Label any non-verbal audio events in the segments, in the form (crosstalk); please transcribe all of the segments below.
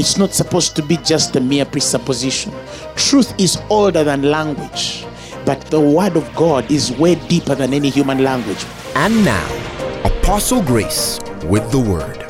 It's not supposed to be just a mere presupposition. Truth is older than language, but the word of God is way deeper than any human language. And now, Apostle Grace with the word.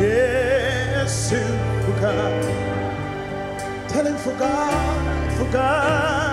Yesu fuka Tell him for God, for God,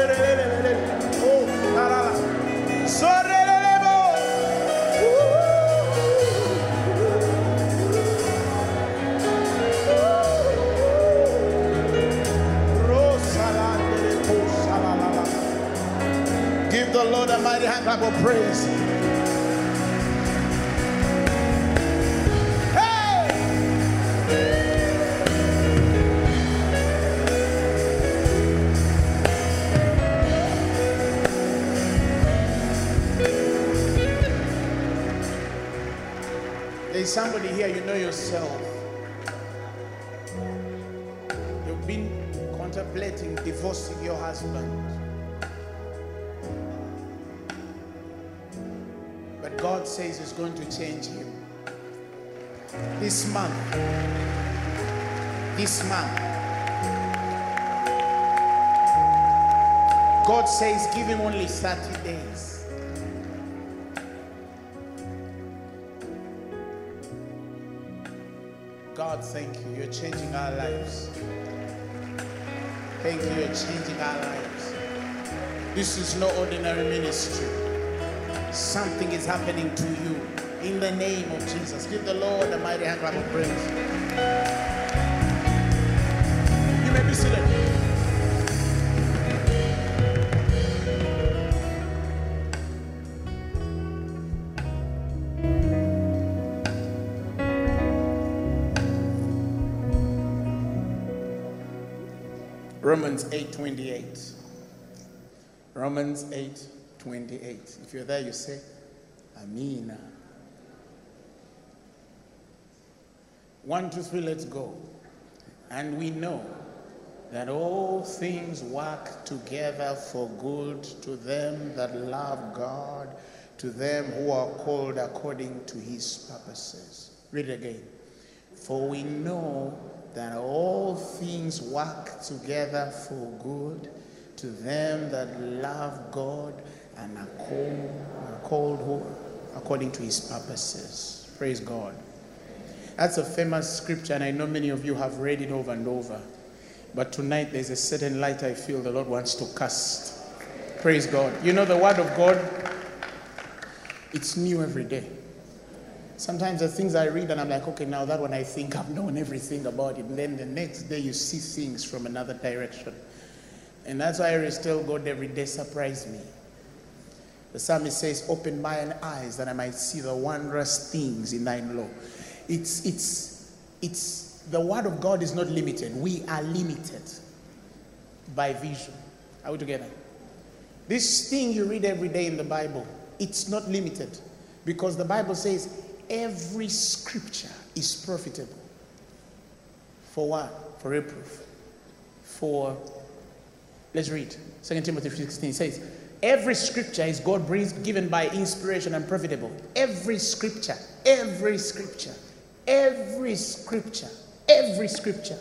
Oh, Give the Lord a mighty hand clap of praise. Divorcing your husband. But God says He's going to change him. This month, this month, God says give him only 30 days. God, thank you. You're changing our lives. Thank you. You're changing our lives. This is no ordinary ministry. Something is happening to you in the name of Jesus. Give the Lord a mighty hand clap of praise. You may be seated. Romans 8:28. Romans 8:28. If you're there, you say, Amina. One, two, three, let's go. And we know that all things work together for good to them that love God, to them who are called according to his purposes. Read it again. For we know that all things work together for good to them that love God and are called, are called according to his purposes. Praise God. That's a famous scripture, and I know many of you have read it over and over. But tonight there's a certain light I feel the Lord wants to cast. Praise God. You know, the Word of God, it's new every day. Sometimes the things I read and I'm like, okay, now that one I think I've known everything about it. And then the next day you see things from another direction. And that's why I still God every day surprise me. The psalmist says, Open mine eyes that I might see the wondrous things in thine law. It's it's it's the word of God is not limited. We are limited by vision. Are we together? This thing you read every day in the Bible, it's not limited. Because the Bible says every scripture is profitable. For what? For reproof. For let's read. 2 Timothy 16 says, Every scripture is God breathed, given by inspiration and profitable. Every scripture, every scripture, every scripture, every scripture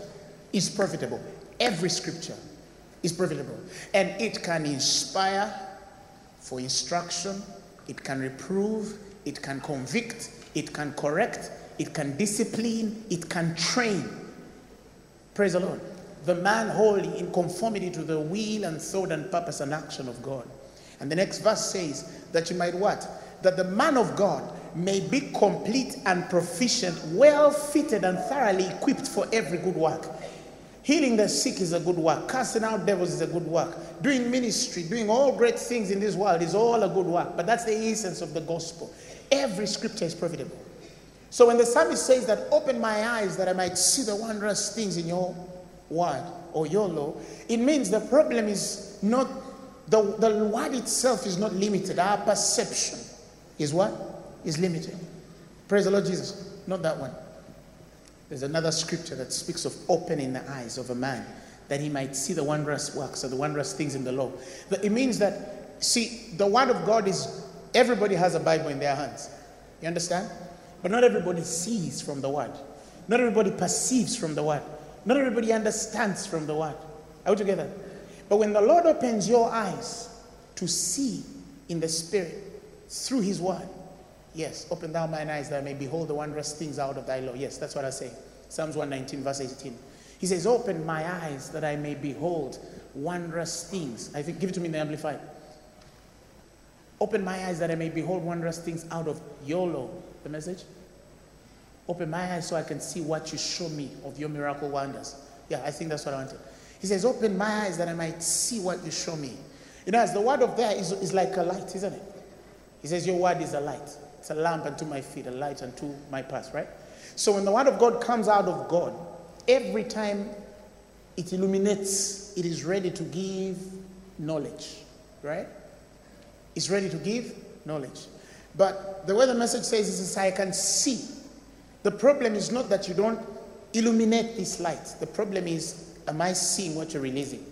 is profitable. Every scripture is profitable. And it can inspire for instruction, it can reprove, it can convict, it can correct, it can discipline, it can train. Praise the Lord. The man holy in conformity to the will and thought and purpose and action of God. And the next verse says that you might what? That the man of God may be complete and proficient, well fitted and thoroughly equipped for every good work. Healing the sick is a good work. Casting out devils is a good work. Doing ministry, doing all great things in this world is all a good work. But that's the essence of the gospel. Every scripture is profitable. So when the psalmist says that, open my eyes that I might see the wondrous things in your word or your law, it means the problem is not, the, the word itself is not limited. Our perception is what? Is limited. Praise the Lord Jesus. Not that one. There's another scripture that speaks of opening the eyes of a man that he might see the wondrous works or the wondrous things in the law. It means that, see, the word of God is, everybody has a Bible in their hands. You understand? But not everybody sees from the word. Not everybody perceives from the word. Not everybody understands from the word. Are we together? But when the Lord opens your eyes to see in the spirit through his word, yes, open thou mine eyes that I may behold the wondrous things out of thy law. Yes, that's what I say. Psalms 119, verse 18. He says, Open my eyes that I may behold wondrous things. I think, give it to me in the Amplified. Open my eyes that I may behold wondrous things out of your law. The message? Open my eyes so I can see what you show me of your miracle wonders. Yeah, I think that's what I wanted. He says, Open my eyes that I might see what you show me. You know, as the word of there is, is like a light, isn't it? He says, Your word is a light. It's a lamp unto my feet, a light unto my path, right? So when the word of God comes out of God, every time it illuminates, it is ready to give knowledge, right? It's ready to give knowledge. But the way the message says is, I can see. The problem is not that you don't illuminate this light. The problem is, am I seeing what you're releasing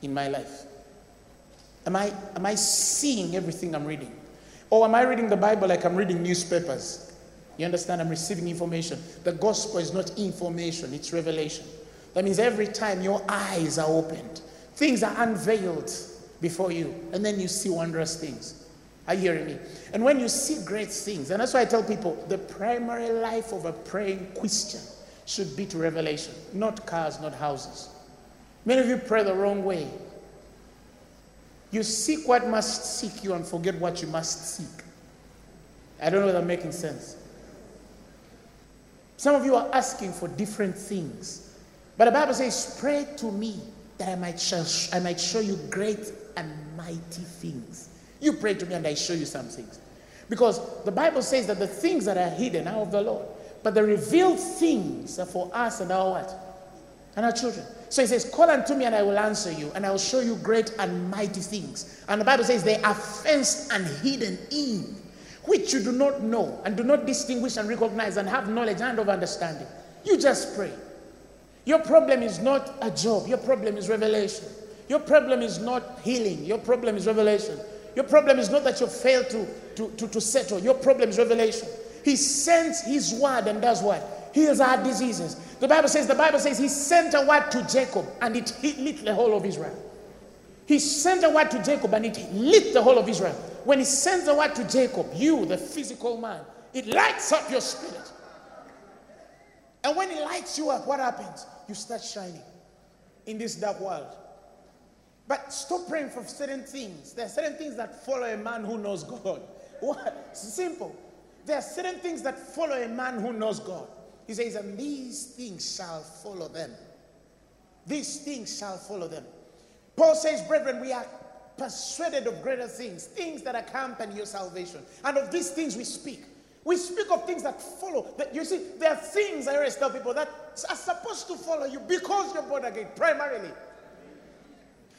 in my life? Am I, am I seeing everything I'm reading? Or am I reading the Bible like I'm reading newspapers? You understand? I'm receiving information. The gospel is not information, it's revelation. That means every time your eyes are opened, things are unveiled before you, and then you see wondrous things. Are you hearing me? And when you see great things, and that's why I tell people the primary life of a praying Christian should be to revelation, not cars, not houses. Many of you pray the wrong way. You seek what must seek you and forget what you must seek. I don't know whether I'm making sense. Some of you are asking for different things. But the Bible says, Pray to me that I might, show, I might show you great and mighty things. You pray to me and I show you some things. Because the Bible says that the things that are hidden are of the Lord. But the revealed things are for us and our what? And our children. So he says, Call unto me and I will answer you, and I will show you great and mighty things. And the Bible says they are fenced and hidden in, which you do not know, and do not distinguish and recognize, and have knowledge and of understanding. You just pray. Your problem is not a job, your problem is revelation. Your problem is not healing, your problem is revelation. Your problem is not that you failed to, to, to, to settle, your problem is revelation. He sends his word and does what? Heals our diseases. The Bible says, the Bible says he sent a word to Jacob and it lit the whole of Israel. He sent a word to Jacob and it lit the whole of Israel. When he sends a word to Jacob, you, the physical man, it lights up your spirit. And when it lights you up, what happens? You start shining in this dark world. But stop praying for certain things. There are certain things that follow a man who knows God. (laughs) What? Simple. There are certain things that follow a man who knows God. He says, and these things shall follow them. These things shall follow them. Paul says, brethren, we are persuaded of greater things, things that accompany your salvation. And of these things we speak. We speak of things that follow. That you see, there are things I always tell people that are supposed to follow you because you're born again, primarily.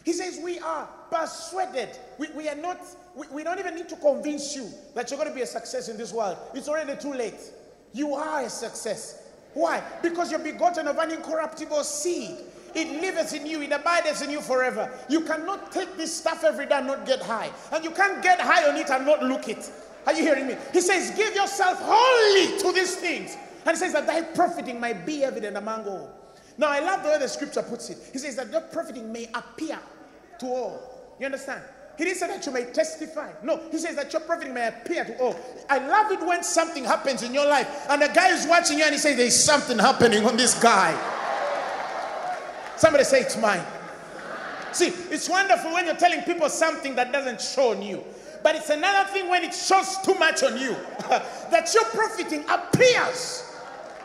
He says, We are persuaded. We, we are not, we, we don't even need to convince you that you're going to be a success in this world. It's already too late. You are a success. Why? Because you're begotten of an incorruptible seed. It liveth in you, it abideth in you forever. You cannot take this stuff every day and not get high. And you can't get high on it and not look it. Are you hearing me? He says, Give yourself wholly to these things. And he says that thy profiting might be evident among all. Now, I love the way the scripture puts it. He says that your profiting may appear to all. You understand? He didn't say that you may testify. No, he says that your profiting may appear to all. I love it when something happens in your life and the guy is watching you and he says, There's something happening on this guy. Somebody say, It's mine. See, it's wonderful when you're telling people something that doesn't show on you. But it's another thing when it shows too much on you (laughs) that your profiting appears.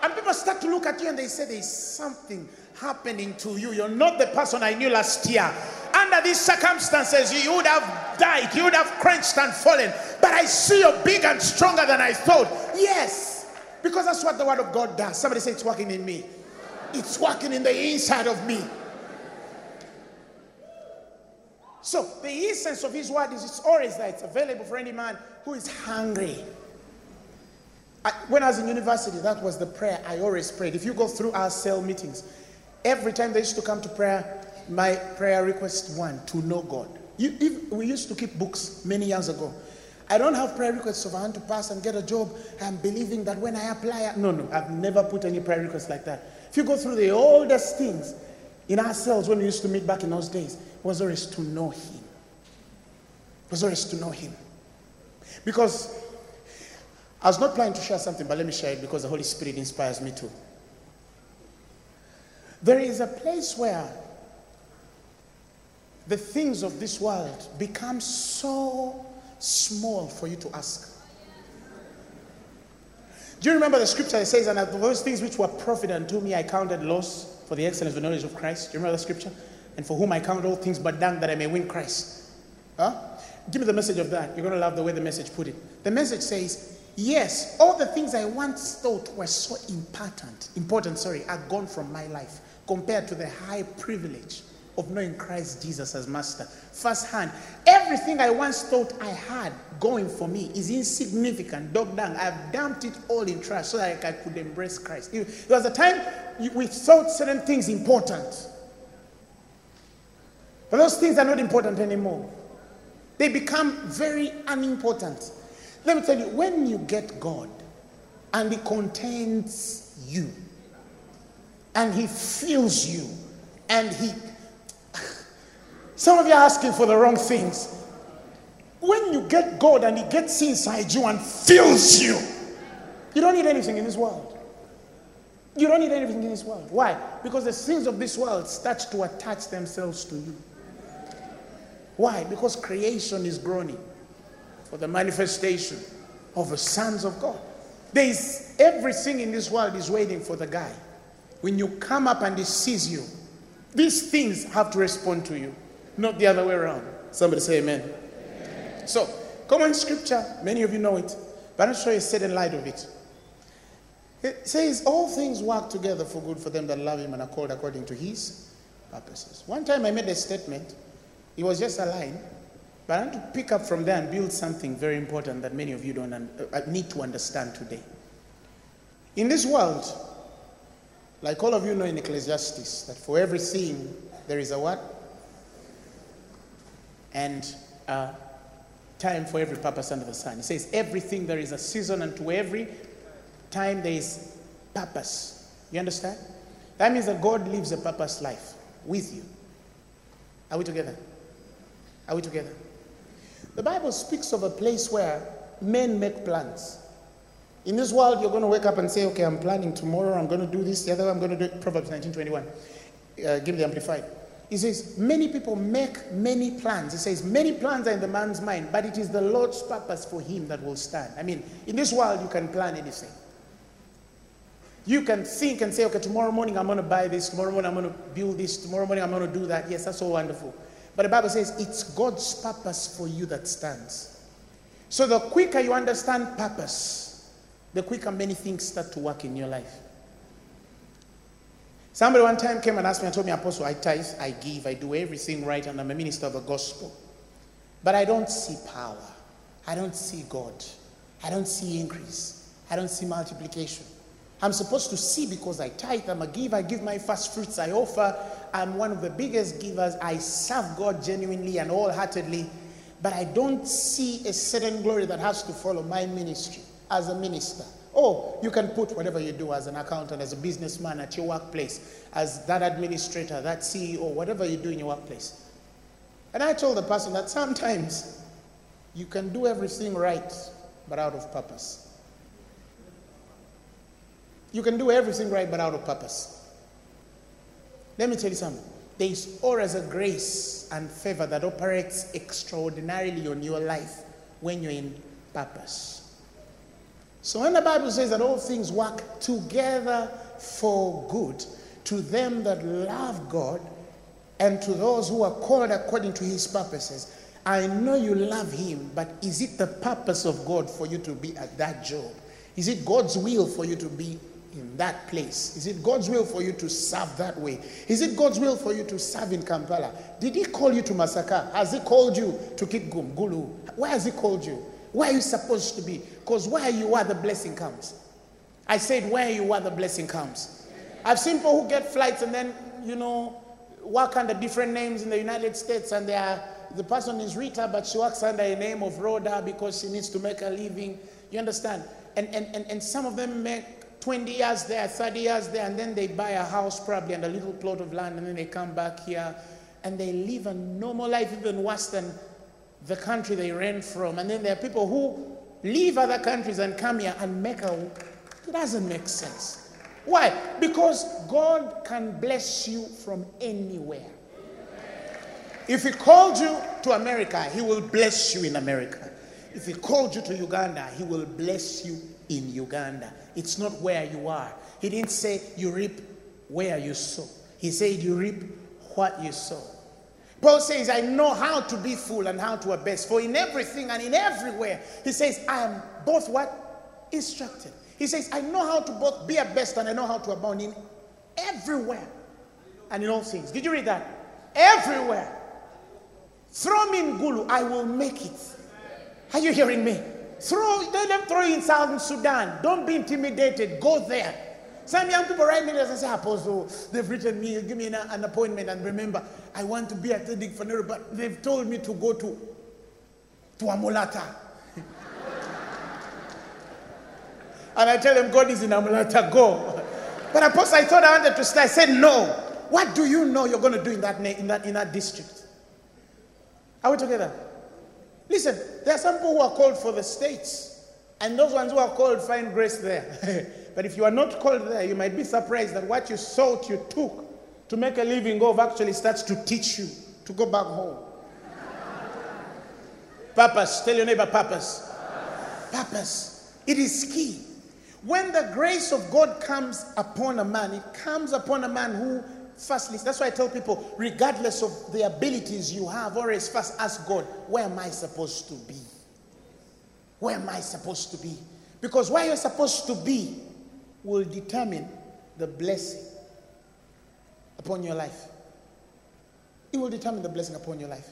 And people start to look at you and they say, There's something happening to you. You're not the person I knew last year. Under these circumstances, you would have died, you would have crunched and fallen. But I see you're big and stronger than I thought. Yes. Because that's what the word of God does. Somebody say it's working in me. It's working in the inside of me. So the essence of his word is it's always there. It's available for any man who is hungry. I, when I was in university, that was the prayer I always prayed. If you go through our cell meetings, every time they used to come to prayer, my prayer request one to know God. You, if, we used to keep books many years ago. I don't have prayer requests of I want to pass and get a job. I'm believing that when I apply, no, no, I've never put any prayer requests like that. If you go through the oldest things in ourselves when we used to meet back in those days, was always to know Him. Was always to know Him. Because I was not planning to share something, but let me share it because the Holy Spirit inspires me to. There is a place where the things of this world become so small for you to ask. Do you remember the scripture that says, And of those things which were profit unto me, I counted loss for the excellence of the knowledge of Christ? Do you remember the scripture? And for whom I count all things but dung that I may win Christ. Huh? Give me the message of that. You're going to love the way the message put it. The message says, Yes, all the things I once thought were so important, important, sorry, are gone from my life compared to the high privilege of knowing Christ Jesus as master. Firsthand, everything I once thought I had going for me is insignificant, dog dung. I've dumped it all in trash so that I could embrace Christ. There was a time we thought certain things important. But those things are not important anymore. They become very unimportant. Let me tell you, when you get God and He contains you, and He fills you, and He. Some of you are asking for the wrong things. When you get God and He gets inside you and fills you, you don't need anything in this world. You don't need anything in this world. Why? Because the things of this world start to attach themselves to you. Why? Because creation is groaning for the manifestation of the sons of God. There is everything in this world is waiting for the guy. When you come up and he sees you, these things have to respond to you, not the other way around. Somebody say amen. amen. So, common scripture, many of you know it, but I'm sure you a certain light of it. It says, All things work together for good for them that love him and are called according to his purposes. One time I made a statement, it was just a line, but I want to pick up from there and build something very important that many of you don't un- uh, need to understand today. In this world, like all of you know in Ecclesiastes, that for everything there is a what? And a time for every purpose under the sun. It says, everything there is a season, and to every time there is purpose. You understand? That means that God lives a purpose life with you. Are we together? Are we together? The Bible speaks of a place where men make plans. In this world, you're going to wake up and say, okay, I'm planning tomorrow, I'm going to do this, the other, way I'm going to do it. Proverbs 19.21. Uh, give the Amplified. He says, many people make many plans. He says, many plans are in the man's mind, but it is the Lord's purpose for him that will stand. I mean, in this world, you can plan anything. You can think and say, okay, tomorrow morning I'm going to buy this, tomorrow morning I'm going to build this, tomorrow morning I'm going to do that. Yes, that's all wonderful. But the Bible says it's God's purpose for you that stands. So the quicker you understand purpose, the quicker many things start to work in your life. Somebody one time came and asked me and told me, Apostle, I tithe, I give, I do everything right, and I'm a minister of the gospel. But I don't see power. I don't see God. I don't see increase. I don't see multiplication. I'm supposed to see because I tithe, I'm a giver, I give my first fruits, I offer, I'm one of the biggest givers, I serve God genuinely and wholeheartedly, but I don't see a certain glory that has to follow my ministry as a minister. Oh, you can put whatever you do as an accountant, as a businessman at your workplace, as that administrator, that CEO, whatever you do in your workplace. And I told the person that sometimes you can do everything right, but out of purpose. You can do everything right, but out of purpose. Let me tell you something. There is always a grace and favor that operates extraordinarily on your life when you're in purpose. So when the Bible says that all things work together for good to them that love God and to those who are called according to his purposes, I know you love him, but is it the purpose of God for you to be at that job? Is it God's will for you to be in that place? Is it God's will for you to serve that way? Is it God's will for you to serve in Kampala? Did He call you to Masaka? Has He called you to Kitgum, Gulu? Where has He called you? Where you supposed to be? Because where you are, the blessing comes. I said, where you are, the blessing comes. I've seen people who get flights and then, you know, work under different names in the United States and they are, the person is Rita, but she works under a name of Rhoda because she needs to make a living. You understand? And, and, and, and some of them make 20 years there, 30 years there, and then they buy a house probably and a little plot of land, and then they come back here and they live a normal life, even worse than the country they ran from. And then there are people who leave other countries and come here and make a. It doesn't make sense. Why? Because God can bless you from anywhere. If He called you to America, He will bless you in America. If He called you to Uganda, He will bless you in Uganda. It's not where you are. He didn't say you reap where you sow, He said you reap what you sow. Paul says, I know how to be full and how to abase. For in everything and in everywhere, he says, I am both what? Instructed. He says, I know how to both be a best and I know how to abound in everywhere and in all things. Did you read that? Everywhere. Throw me in Gulu, I will make it. Are you hearing me? Throw, let them throw in Southern Sudan. Don't be intimidated. Go there. Some young people write me letters and say, Apostle, they've written me, give me an, an appointment. And remember, I want to be at the Funeral, but they've told me to go to, to Amolatar. (laughs) and I tell them, God is in Amolatar, go. But Apostle, I thought I wanted to stay. I said, no. What do you know you're going to do in that, in that, in that district? Are we together? Listen, there are some people who are called for the states, and those ones who are called find grace there. (laughs) but if you are not called there, you might be surprised that what you sought, you took to make a living of actually starts to teach you to go back home. (laughs) purpose. Tell your neighbor purpose. Purpose. It is key. When the grace of God comes upon a man, it comes upon a man who Firstly, that's why I tell people, regardless of the abilities you have, always first ask God, where am I supposed to be? Where am I supposed to be? Because where you're supposed to be will determine the blessing upon your life. It will determine the blessing upon your life.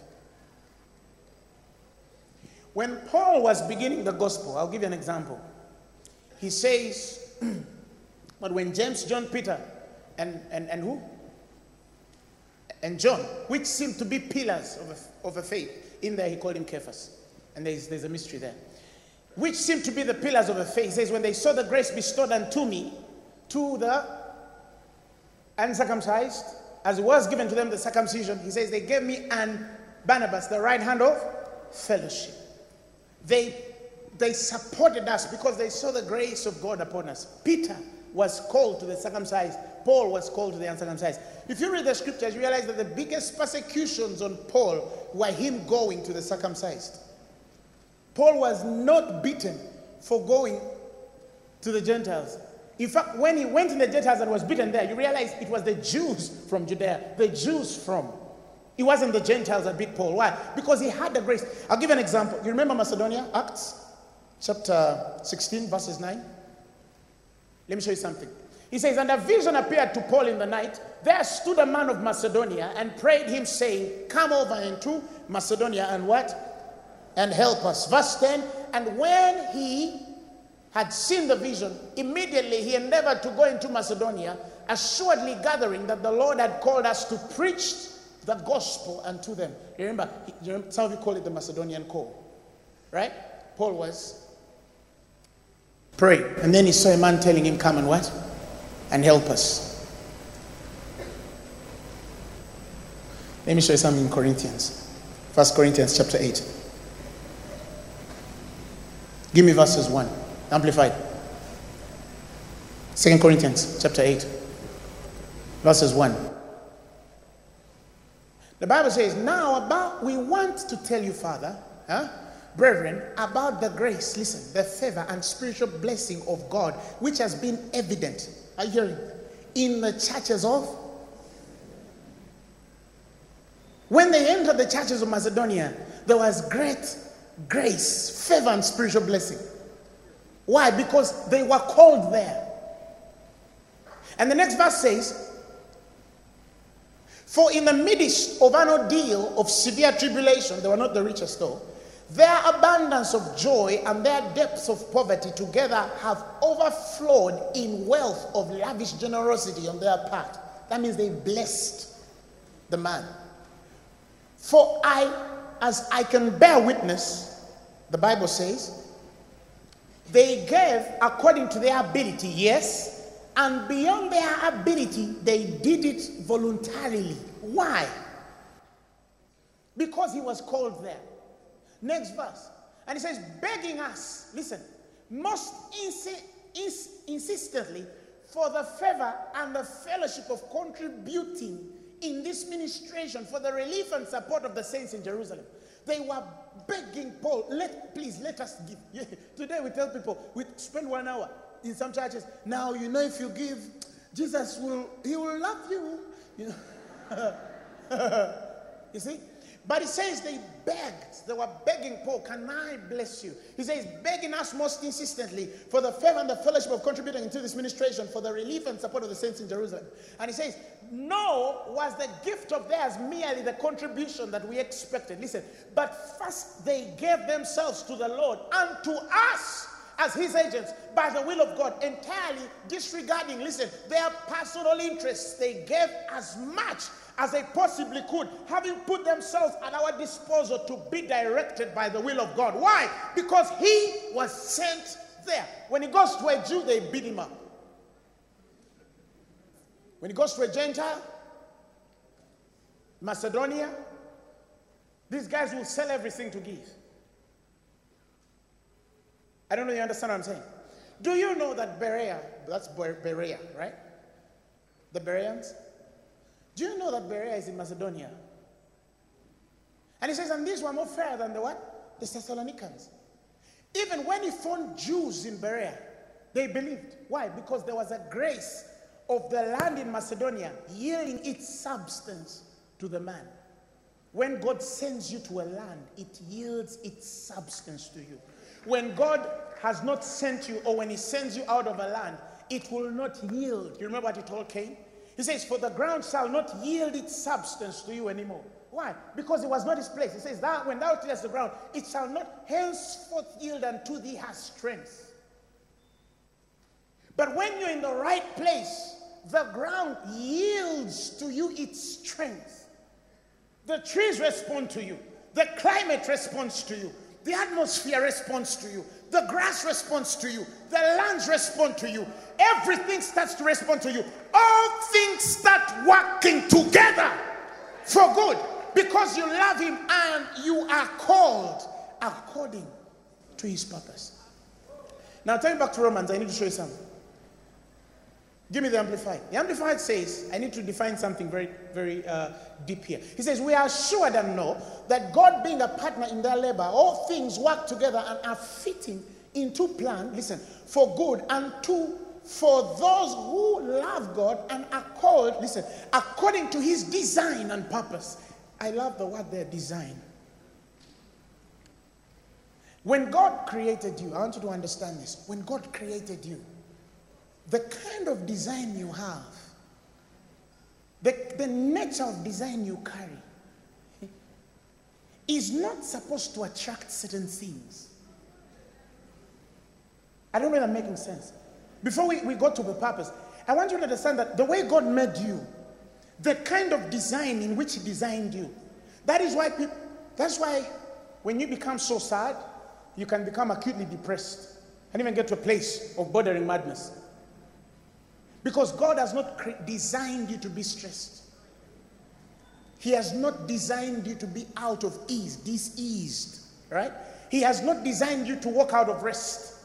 When Paul was beginning the gospel, I'll give you an example. He says, (clears throat) but when James, John, Peter, and, and, and who? and John, which seemed to be pillars of a, of a faith. In there, he called him Cephas. And there's, there's a mystery there. Which seemed to be the pillars of a faith. Says, When they saw the grace bestowed unto me, to the uncircumcised, as it was given to them the circumcision, he says, They gave me and Barnabas the right hand of fellowship. They, they supported us because they saw the grace of God upon us. Peter was called to the circumcised, Paul was called to the uncircumcised. If you read the scriptures, you realize that the biggest persecutions on Paul were him going to the circumcised. Paul was not beaten for going to the Gentiles. In fact, when he went to the Gentiles and was beaten there, you realize it was the Jews from Judea, the Jews from. It wasn't the Gentiles that beat Paul. Why? Because he had the grace. I'll give an example. You remember Macedonia, Acts chapter 16, verses 9? Let me show you something. He says, And a vision appeared to Paul in the night. There stood a man of Macedonia and prayed him, saying, Come over into Macedonia and what? And help us. Verse 10 And when he had seen the vision, immediately he endeavored to go into Macedonia, assuredly gathering that the Lord had called us to preach the gospel unto them. Remember, some of you call it the Macedonian call, right? Paul was praying, and then he saw a man telling him, Come and what? And help us. Let me show you something in Corinthians. First Corinthians chapter 8. Give me verses 1. Amplified. Second Corinthians chapter 8. Verses 1. The Bible says, Now about we want to tell you, Father, huh, brethren, about the grace, listen, the favor and spiritual blessing of God, which has been evident. Are you hearing? In the churches of when they entered the churches of Macedonia, there was great grace, favor, and spiritual blessing. Why? Because they were called there. And the next verse says, For in the midst of an ordeal of severe tribulation, they were not the richest though, their abundance of joy and their depths of poverty together have overflowed in wealth of lavish generosity on their part. That means they blessed the man. For I, as I can bear witness, the Bible says, they gave according to their ability, yes, and beyond their ability, they did it voluntarily. Why? Because he was called there. Next verse. And he says, begging us, listen, most insi- ins- insistently for the favor and the fellowship of contributing in this ministration for the relief and support of the saints in Jerusalem. They were begging Paul, let please let us give. (laughs) Yeah. Today we tell people we spend one hour in some churches. Now you know if you give, Jesus will he will love you. (laughs) You know. (laughs) you see? But it says they begged. They were begging Paul, Can I bless you? He says, begging us most insistently for the favor and the fellowship of contributing into this ministration for the relief and support of the saints in Jerusalem. And he says, No was the gift of theirs merely the contribution that we expected. Listen, but first they gave themselves to the Lord and to us as his agents by the will of God, entirely disregarding, listen, their personal interests. They gave as much as they possibly could, having put themselves at our disposal to be directed by the will of God. Why? Because he was sent there. When he goes to a Jew, they beat him up. When he goes to a Gentile, Macedonia, these guys will sell everything to give. I don't know you understand what I'm saying. Do you know that Berea, that's Berea, right? The Bereans? Do you know that Berea is in Macedonia? And he says, and these were more fair than the what? The Thessalonians. Even when he found Jews in Berea, they believed. Why? Because there was a grace of the land in Macedonia yielding its substance to the man. When God sends you to a land, it yields its substance to you. When God has not sent you, or when He sends you out of a land, it will not yield. You remember what He told Cain? He says, For the ground shall not yield its substance to you anymore. Why? Because it was not his place. He says, that When thou tillest the ground, it shall not henceforth yield unto thee her strength. But when you're in the right place, the ground yields to you its strength. The trees respond to you, the climate responds to you, the atmosphere responds to you. The grass responds to you. The lands respond to you. Everything starts to respond to you. All things start working together for good because you love Him and you are called according to His purpose. Now, turn back to Romans. I need to show you something. Give me the Amplified. The Amplified says, I need to define something very, very uh, deep here. He says, We are assured and know that God being a partner in their labor, all things work together and are fitting into plan, listen, for good and to for those who love God and are called, listen, according to his design and purpose. I love the word there, design. When God created you, I want you to understand this. When God created you, the kind of design you have, the, the nature of design you carry, is not supposed to attract certain things. I don't know if I'm making sense. Before we, we go to the purpose, I want you to understand that the way God made you, the kind of design in which He designed you, that is why people, that's why when you become so sad, you can become acutely depressed and even get to a place of bordering madness. Because God has not designed you to be stressed. He has not designed you to be out of ease, diseased, right? He has not designed you to walk out of rest.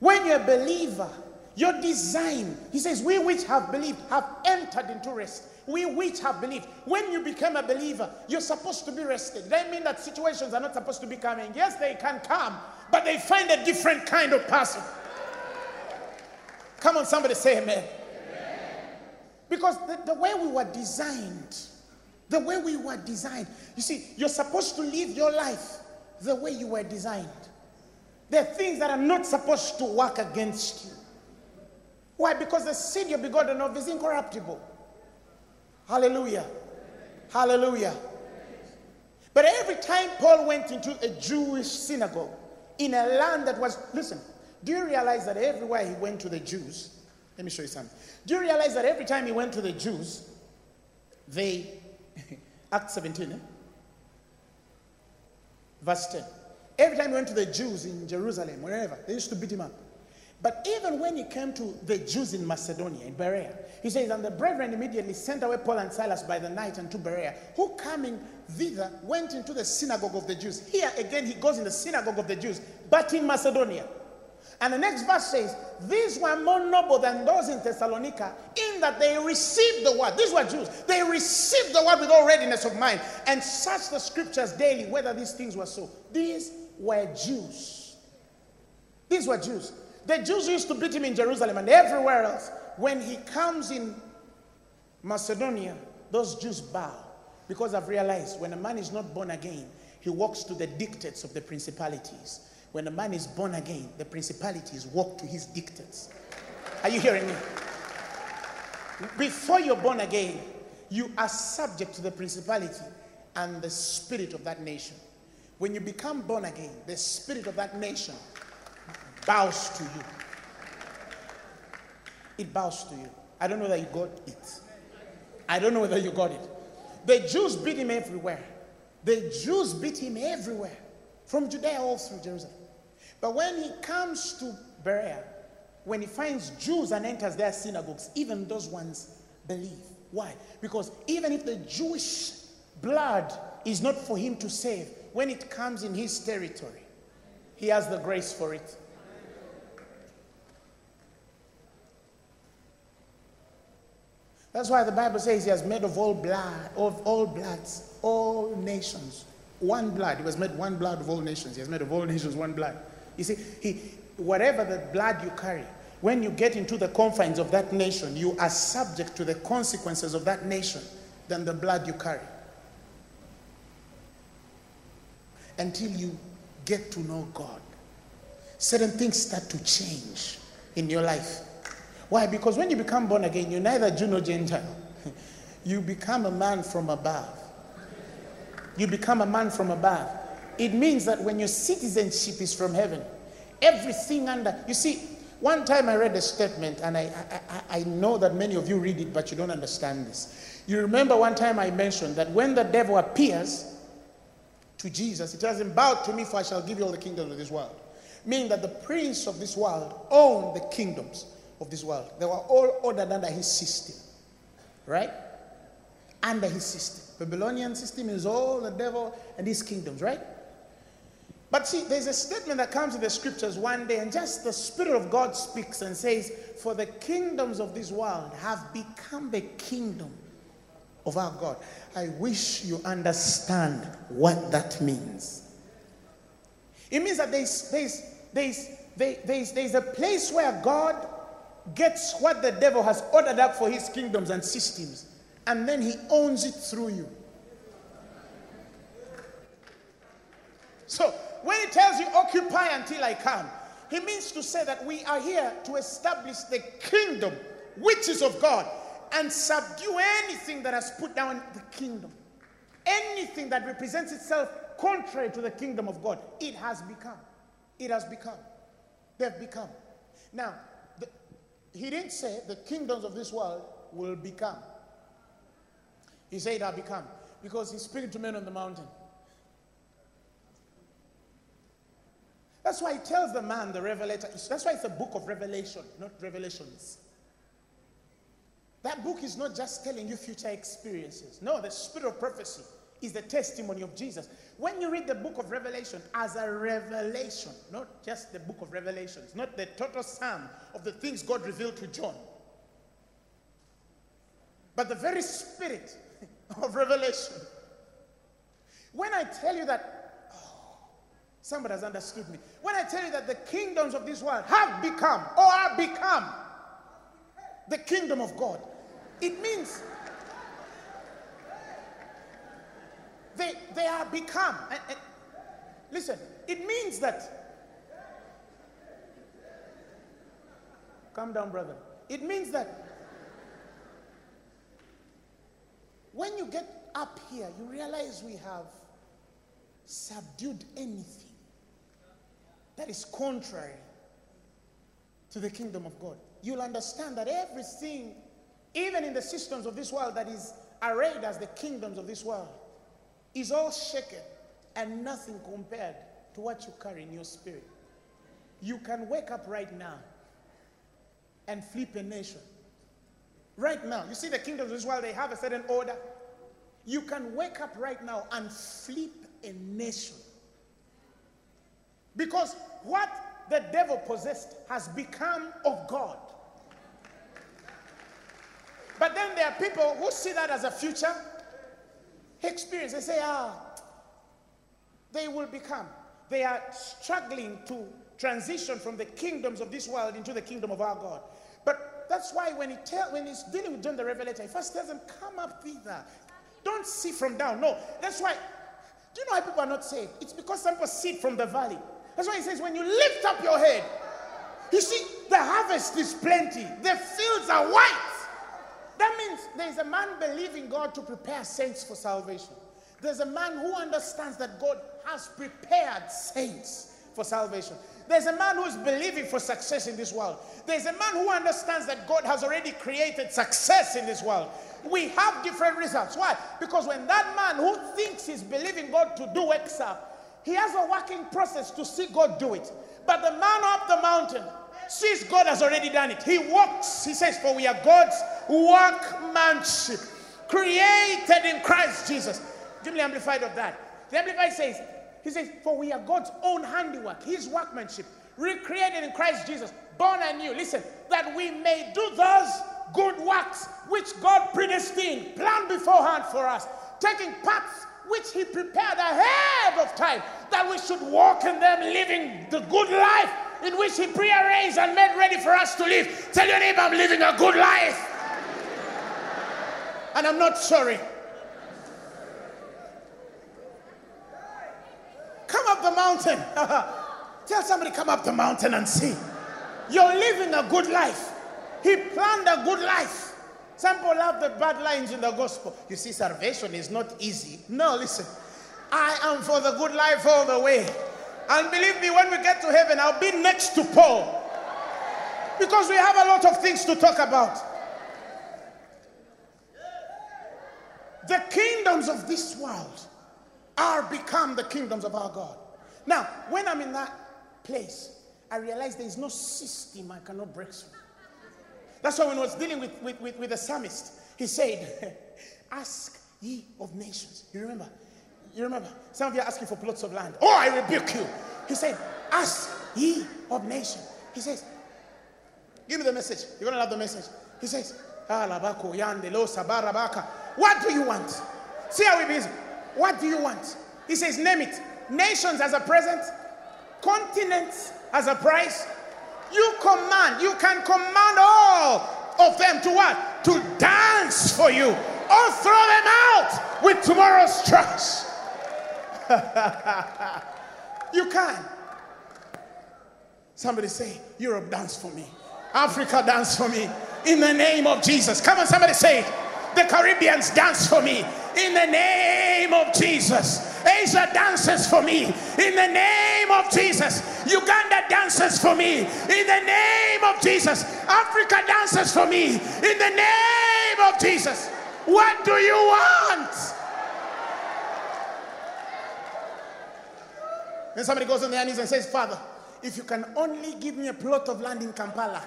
When you're a believer, your design, he says, we which have believed have entered into rest. We which have believed. When you become a believer, you're supposed to be rested. That mean that situations are not supposed to be coming. Yes, they can come, but they find a different kind of person. Come on, somebody say amen. amen. Because the, the way we were designed, the way we were designed, you see, you're supposed to live your life the way you were designed. There are things that are not supposed to work against you. Why? Because the seed you're begotten of is incorruptible. Hallelujah. Hallelujah. But every time Paul went into a Jewish synagogue in a land that was, listen, do you realize that everywhere he went to the Jews, let me show you something. Do you realize that every time he went to the Jews, they, (laughs) Act 17, eh? verse 10. Every time he went to the Jews in Jerusalem, wherever, they used to beat him up. But even when he came to the Jews in Macedonia, in Berea, he says, And the brethren immediately sent away Paul and Silas by the night unto Berea, who coming thither went into the synagogue of the Jews. Here again, he goes in the synagogue of the Jews, but in Macedonia. And the next verse says, These were more noble than those in Thessalonica, in that they received the word. These were Jews. They received the word with all readiness of mind and searched the scriptures daily whether these things were so. These were Jews. These were Jews. The Jews used to beat him in Jerusalem and everywhere else. When he comes in Macedonia, those Jews bow because I've realized when a man is not born again, he walks to the dictates of the principalities. When a man is born again, the principalities walk to his dictates. Are you hearing me? Before you're born again, you are subject to the principality and the spirit of that nation. When you become born again, the spirit of that nation bows to you. It bows to you. I don't know whether you got it. I don't know whether you got it. The Jews beat him everywhere. The Jews beat him everywhere, from Judea all through Jerusalem. But when he comes to Berea, when he finds Jews and enters their synagogues, even those ones believe. Why? Because even if the Jewish blood is not for him to save, when it comes in his territory, he has the grace for it. That's why the Bible says he has made of all blood, of all bloods, all nations, one blood. He has made one blood of all nations. He has made of all nations one blood. You see, he, whatever the blood you carry, when you get into the confines of that nation, you are subject to the consequences of that nation than the blood you carry. Until you get to know God, certain things start to change in your life. Why? Because when you become born again, you're neither Jew nor Gentile. (laughs) You become a man from above. You become a man from above. It means that when your citizenship is from heaven, everything under. You see, one time I read a statement, and I, I, I know that many of you read it, but you don't understand this. You remember one time I mentioned that when the devil appears to Jesus, he tells him, Bow to me, for I shall give you all the kingdoms of this world. Meaning that the prince of this world owned the kingdoms of this world. They were all ordered under his system. Right? Under his system. Babylonian system is all the devil and his kingdoms, right? But see, there's a statement that comes in the scriptures one day, and just the Spirit of God speaks and says, For the kingdoms of this world have become the kingdom of our God. I wish you understand what that means. It means that there's, there's, there's, there's, there's a place where God gets what the devil has ordered up for his kingdoms and systems, and then he owns it through you. So when he tells you, occupy until I come, he means to say that we are here to establish the kingdom which is of God and subdue anything that has put down the kingdom. Anything that represents itself contrary to the kingdom of God, it has become. It has become. They've become. Now, the, he didn't say the kingdoms of this world will become. He said, have become. Because he's speaking to men on the mountain. That's why he tells the man, the revelator, that's why it's a book of revelation, not revelations. That book is not just telling you future experiences. No, the spirit of prophecy is the testimony of Jesus. When you read the book of Revelation as a revelation, not just the book of Revelations, not the total sum of the things God revealed to John, but the very spirit (laughs) of revelation. When I tell you that, somebody has understood me. When I tell you that the kingdoms of this world have become or are become the kingdom of God, it means they, they are become. and- and- listen, it means that Calm down, brother. It means that when you get up here, you realize we have subdued anything that is contrary to the kingdom of God. You'll understand that everything, even in the systems of this world that is arrayed as the kingdoms of this world, is all shaken and nothing compared to what you carry in your spirit. You can wake up right now and flip a nation. Right now, you see the kingdoms of this world, they have a certain order. You can wake up right now and flip a nation. Because what the devil possessed has become of God. But then there are people who see that as a future experience. They say, ah, they will become. They are struggling to transition from the kingdoms of this world into the kingdom of our God. But that's why when he tell, when he's dealing with John the Revelator, he first tells them, come up thither. Don't see from down. No. That's why. Do you know why people are not saved? It's because some people see from the valley. That's why he says, when you lift up your head, you see, the harvest is plenty, the fields are white. That means there's a man believing God to prepare saints for salvation. There's a man who understands that God has prepared saints for salvation. There's a man who is believing for success in this world. There's a man who understands that God has already created success in this world. We have different results. Why? Because when that man who thinks he's believing God to do X up, he has a working process to see God do it. But the man up the mountain sees God has already done it. He walks, he says, For we are God's workmanship, created in Christ Jesus. Give me amplified of that. The amplified says, He says, For we are God's own handiwork, his workmanship, recreated in Christ Jesus, born anew. Listen, that we may do those good works which God predestined, planned beforehand for us, taking paths which He prepared ahead of time, that we should walk in them, living the good life in which He prearranged and made ready for us to live. Tell your neighbor, I'm living a good life. And I'm not sorry. Come up the mountain. (laughs) Tell somebody, come up the mountain and see. You're living a good life. He planned a good life. Some people love the bad lines in the gospel. You see, salvation is not easy. No, listen. I am for the good life all the way. And believe me, when we get to heaven, I'll be next to Paul. Because we have a lot of things to talk about. The kingdoms of this world are become the kingdoms of our God. Now, when I'm in that place, I realize there is no system I cannot break through. That's why when I was dealing with, with, with, with the psalmist, he said, (laughs) Ask ye of nations. You remember? You remember? Some of you are asking for plots of land. Oh, I rebuke you. He said, Ask ye of nations. He says, Give me the message. You're going to love the message. He says, ah, "Alabako yande sabarabaka." What do you want? See how we busy. What do you want? He says, Name it. Nations as a present, continents as a price. You command, you can command all of them to what? To dance for you or throw them out with tomorrow's trust. (laughs) you can. Somebody say, Europe dance for me. Africa dance for me. In the name of Jesus. Come on, somebody say it. The Caribbeans dance for me. In the name of Jesus. Asia dances for me. In the name of Jesus. Uganda dances for me. In the name of Jesus. Africa dances for me. In the name of Jesus. What do you want? Then somebody goes on their knees and says, Father, if you can only give me a plot of land in Kampala,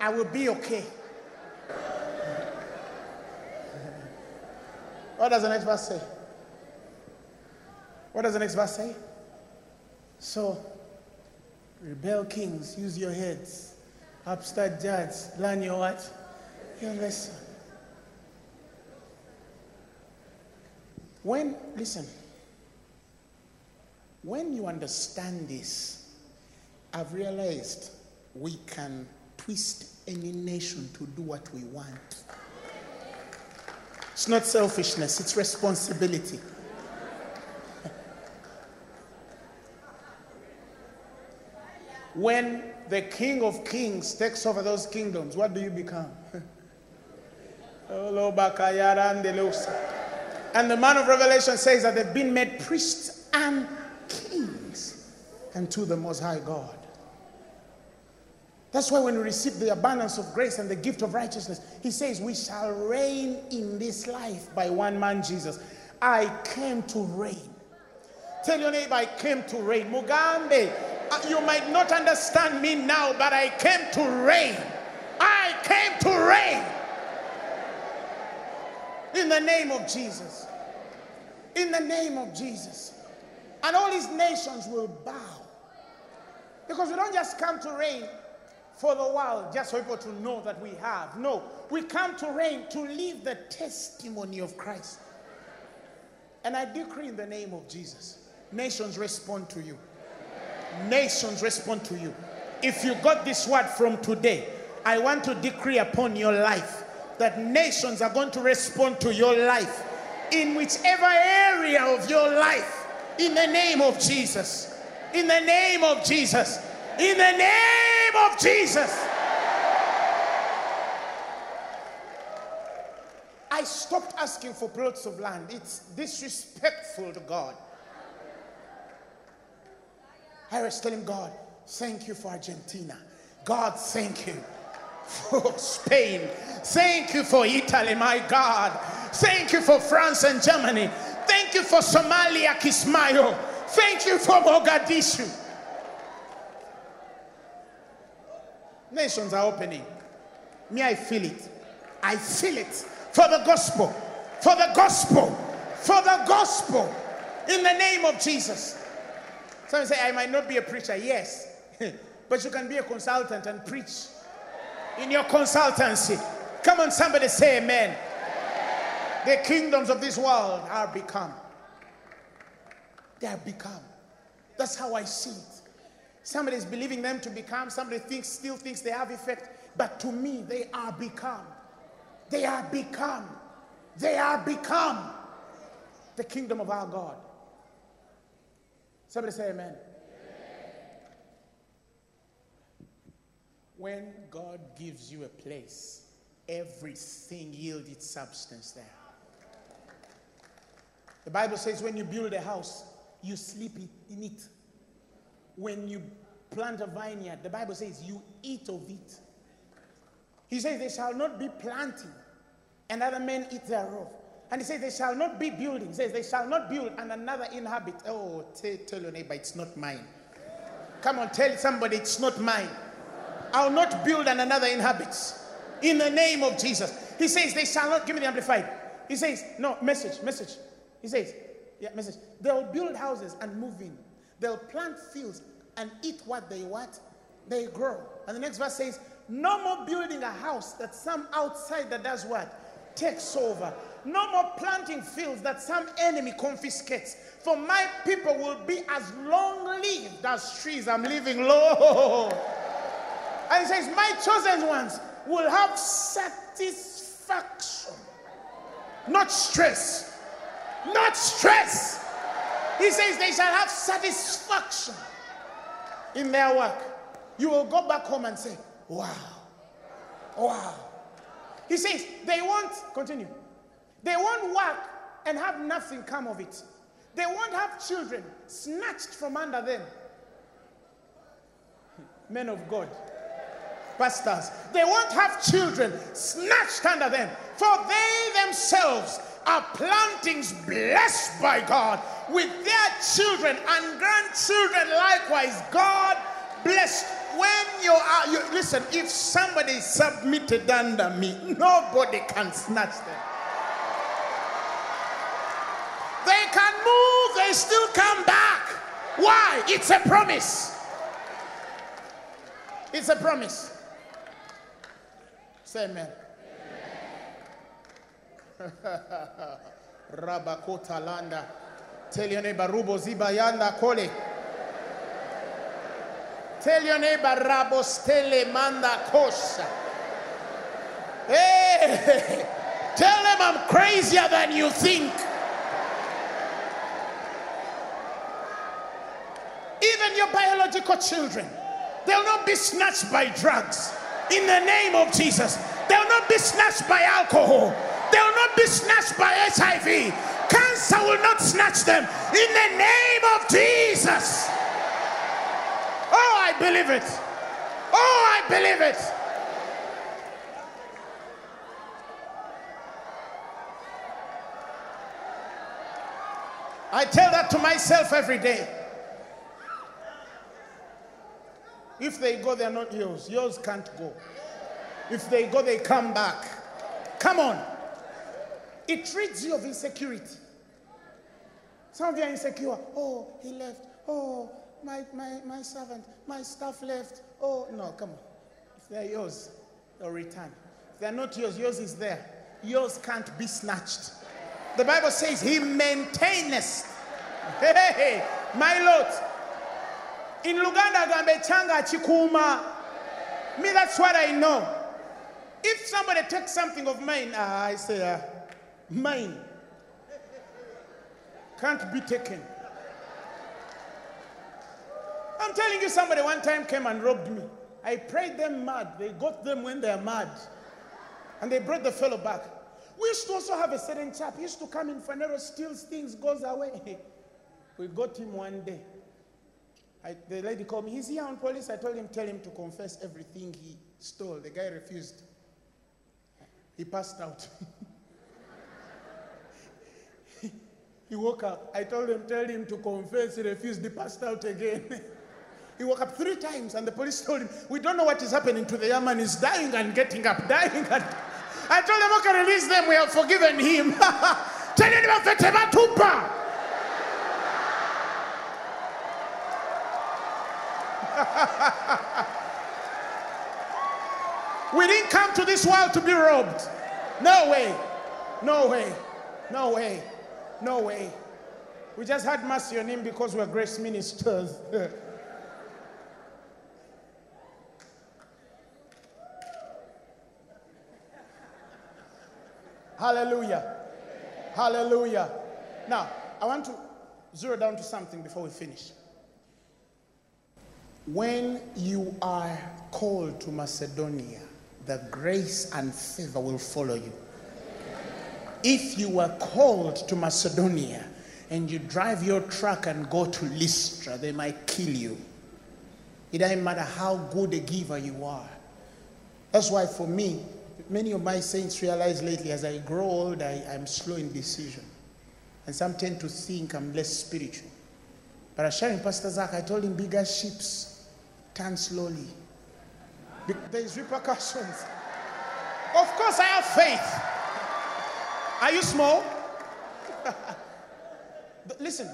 I will be okay. What does the next verse say? What does the next verse say? So, rebel kings, use your heads. Upstart judges, learn your what? Your lesson. When, listen, when you understand this, I've realized we can twist any nation to do what we want. It's not selfishness, it's responsibility. when the King of Kings takes over those kingdoms, what do you become? (laughs) and the man of Revelation says that they've been made priests and kings unto the Most High God. That's why when we receive the abundance of grace and the gift of righteousness, he says, We shall reign in this life by one man, Jesus. I came to reign. Tell your neighbor, I came to reign. Mugambe, uh, you might not understand me now, but I came to reign. I came to reign. In the name of Jesus. In the name of Jesus. And all these nations will bow. Because we don't just come to reign for the world, just for people to know that we have. No, we come to reign to live the testimony of Christ. And I decree in the name of Jesus nations respond to you. Nations respond to you. If you got this word from today, I want to decree upon your life that nations are going to respond to your life in whichever area of your life in the name of Jesus. In the name of Jesus. In the name of Jesus. I stopped asking for plots of land. It's disrespectful to God. I was telling God, thank you for Argentina. God, thank you for Spain. Thank you for Italy, my God. Thank you for France and Germany. Thank you for Somalia, Kismayo. Thank you for Mogadishu. Nations are opening. Me, I feel it. I feel it for the gospel, for the gospel, for the gospel in the name of Jesus. Some say, I might not be a preacher. Yes, (laughs) but you can be a consultant and preach in your consultancy. Come on, somebody say amen. The kingdoms of this world are become. They are become. That's how I see it. Somebody is believing them to become, somebody thinks, still thinks they have effect, but to me, they are become. They are become. They are become the kingdom of our God. Somebody say amen. When God gives you a place, everything yields its substance there. The Bible says when you build a house, you sleep in it. When you plant a vineyard, the Bible says you eat of it. He says, They shall not be planting, and other men eat thereof. And he says, They shall not be building. He says, They shall not build, and another inhabit. Oh, tell, tell your neighbor, it's not mine. Come on, tell somebody, it's not mine. I'll not build, and another inhabits. In the name of Jesus. He says, They shall not, give me the amplified. He says, No, message, message. He says, Yeah, message. They'll build houses and move in. They'll plant fields and eat what they what? They grow. And the next verse says, No more building a house that some outside that does what? Takes over. No more planting fields that some enemy confiscates. For my people will be as long lived as trees. I'm living low. (laughs) And he says, My chosen ones will have satisfaction, not stress. Not stress. He says they shall have satisfaction in their work. You will go back home and say, Wow, wow. He says they won't, continue, they won't work and have nothing come of it. They won't have children snatched from under them. Men of God, pastors, they won't have children snatched under them, for they themselves are plantings blessed by God with their children and grandchildren likewise. God blessed. When you are, you, listen, if somebody submitted under me, nobody can snatch them. They can move, they still come back. Why? It's a promise. It's a promise. Say amen. (laughs) Rabakota landa. Tell your neighbor Rubo Zibayanda Kole. Tell your neighbor Rabostele Manda Kosha. Hey, (laughs) tell them I'm crazier than you think. Even your biological children, They'll not be snatched by drugs. In the name of Jesus. They'll not be snatched by alcohol. They'll not be snatched by HIV. Cancer will not snatch them. In the name of Jesus. Oh, I believe it. Oh, I believe it. I tell that to myself every day. If they go, they're not yours. Yours can't go. If they go, they come back. Come on. It rids you of insecurity. Some of you are insecure. Oh, he left. Oh, my, my, my servant, my staff left. Oh, no, come on. If they're yours, they'll return. If they're not yours, yours is there. Yours can't be snatched. The Bible says he maintaineth. Hey, my Lord. In Luganda, gambe changa chikuma. Me, that's what I know. If somebody takes something of mine, ah, I say, uh, mine can't be taken. I'm telling you, somebody one time came and robbed me. I prayed them mad. They got them when they're mad. And they brought the fellow back. We used to also have a certain chap. He used to come in Phaneroo, steals things, goes away. (laughs) We got him one day. I, the lady called me. He's here on police. I told him, tell him to confess everything he stole. The guy refused. He passed out. (laughs) he woke up. I told him, tell him to confess. He refused. He passed out again. (laughs) he woke up three times, and the police told him, We don't know what is happening to the young man. He's dying and getting up, dying. And (laughs) I told them, Okay, release them. We have forgiven him. (laughs) tell him about Tupa. We didn't come to this world to be robbed. No way. No way. No way. No way. We just had mercy on him because we're grace ministers. (laughs) Hallelujah. Hallelujah. Now, I want to zero down to something before we finish. When you are called to Macedonia, the grace and favor will follow you. If you were called to Macedonia and you drive your truck and go to Lystra, they might kill you. It doesn't matter how good a giver you are. That's why, for me, many of my saints realize lately as I grow old, I, I'm slow in decision. And some tend to think I'm less spiritual. But I sharing Pastor Zach, I told him bigger ships turn slowly. Be- There's repercussions. Of course, I have faith. Are you small? (laughs) Listen,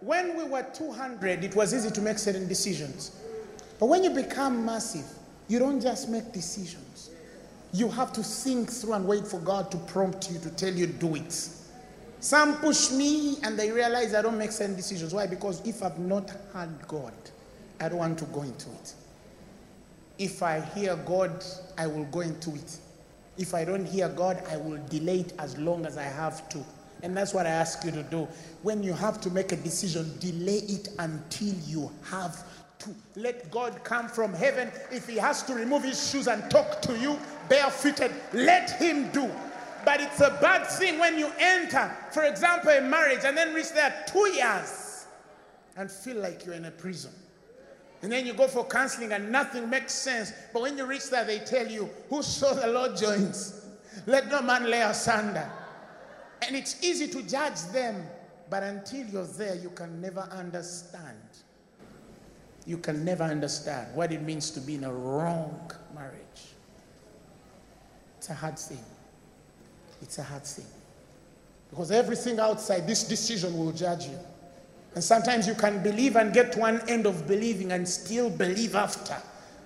when we were 200, it was easy to make certain decisions. But when you become massive, you don't just make decisions. You have to think through and wait for God to prompt you to tell you, do it. Some push me and they realize I don't make certain decisions. Why? Because if I've not heard God, I don't want to go into it. If I hear God, I will go into it. If I don't hear God, I will delay it as long as I have to. And that's what I ask you to do. When you have to make a decision, delay it until you have to. Let God come from heaven. If He has to remove His shoes and talk to you barefooted, let Him do. But it's a bad thing when you enter, for example, a marriage and then reach there two years and feel like you're in a prison. And then you go for counseling and nothing makes sense. But when you reach there, they tell you, Who saw the Lord joins? Let no man lay asunder. And it's easy to judge them. But until you're there, you can never understand. You can never understand what it means to be in a wrong marriage. It's a hard thing. It's a hard thing. Because everything outside this decision will judge you. And sometimes you can believe and get to one end of believing and still believe after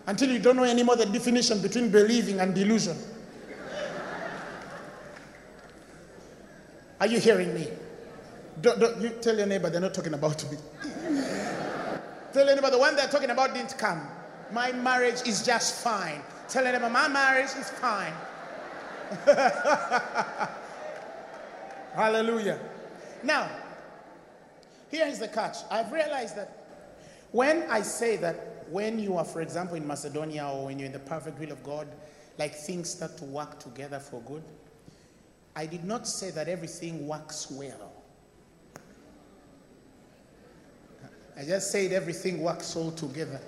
until you don't know anymore the definition between believing and delusion. Are you hearing me? Don't, don't, you tell your neighbor they're not talking about me. tell your neighbor the one they're talking about didn't come. My marriage is just fine. Tell your neighbor my marriage is fine. (laughs) Hallelujah. Now, here is the catch. I've realized that when I say that when you are, for example, in Macedonia or when you're in the perfect will of God, like things start to work together for good, I did not say that everything works well. I just said everything works all together.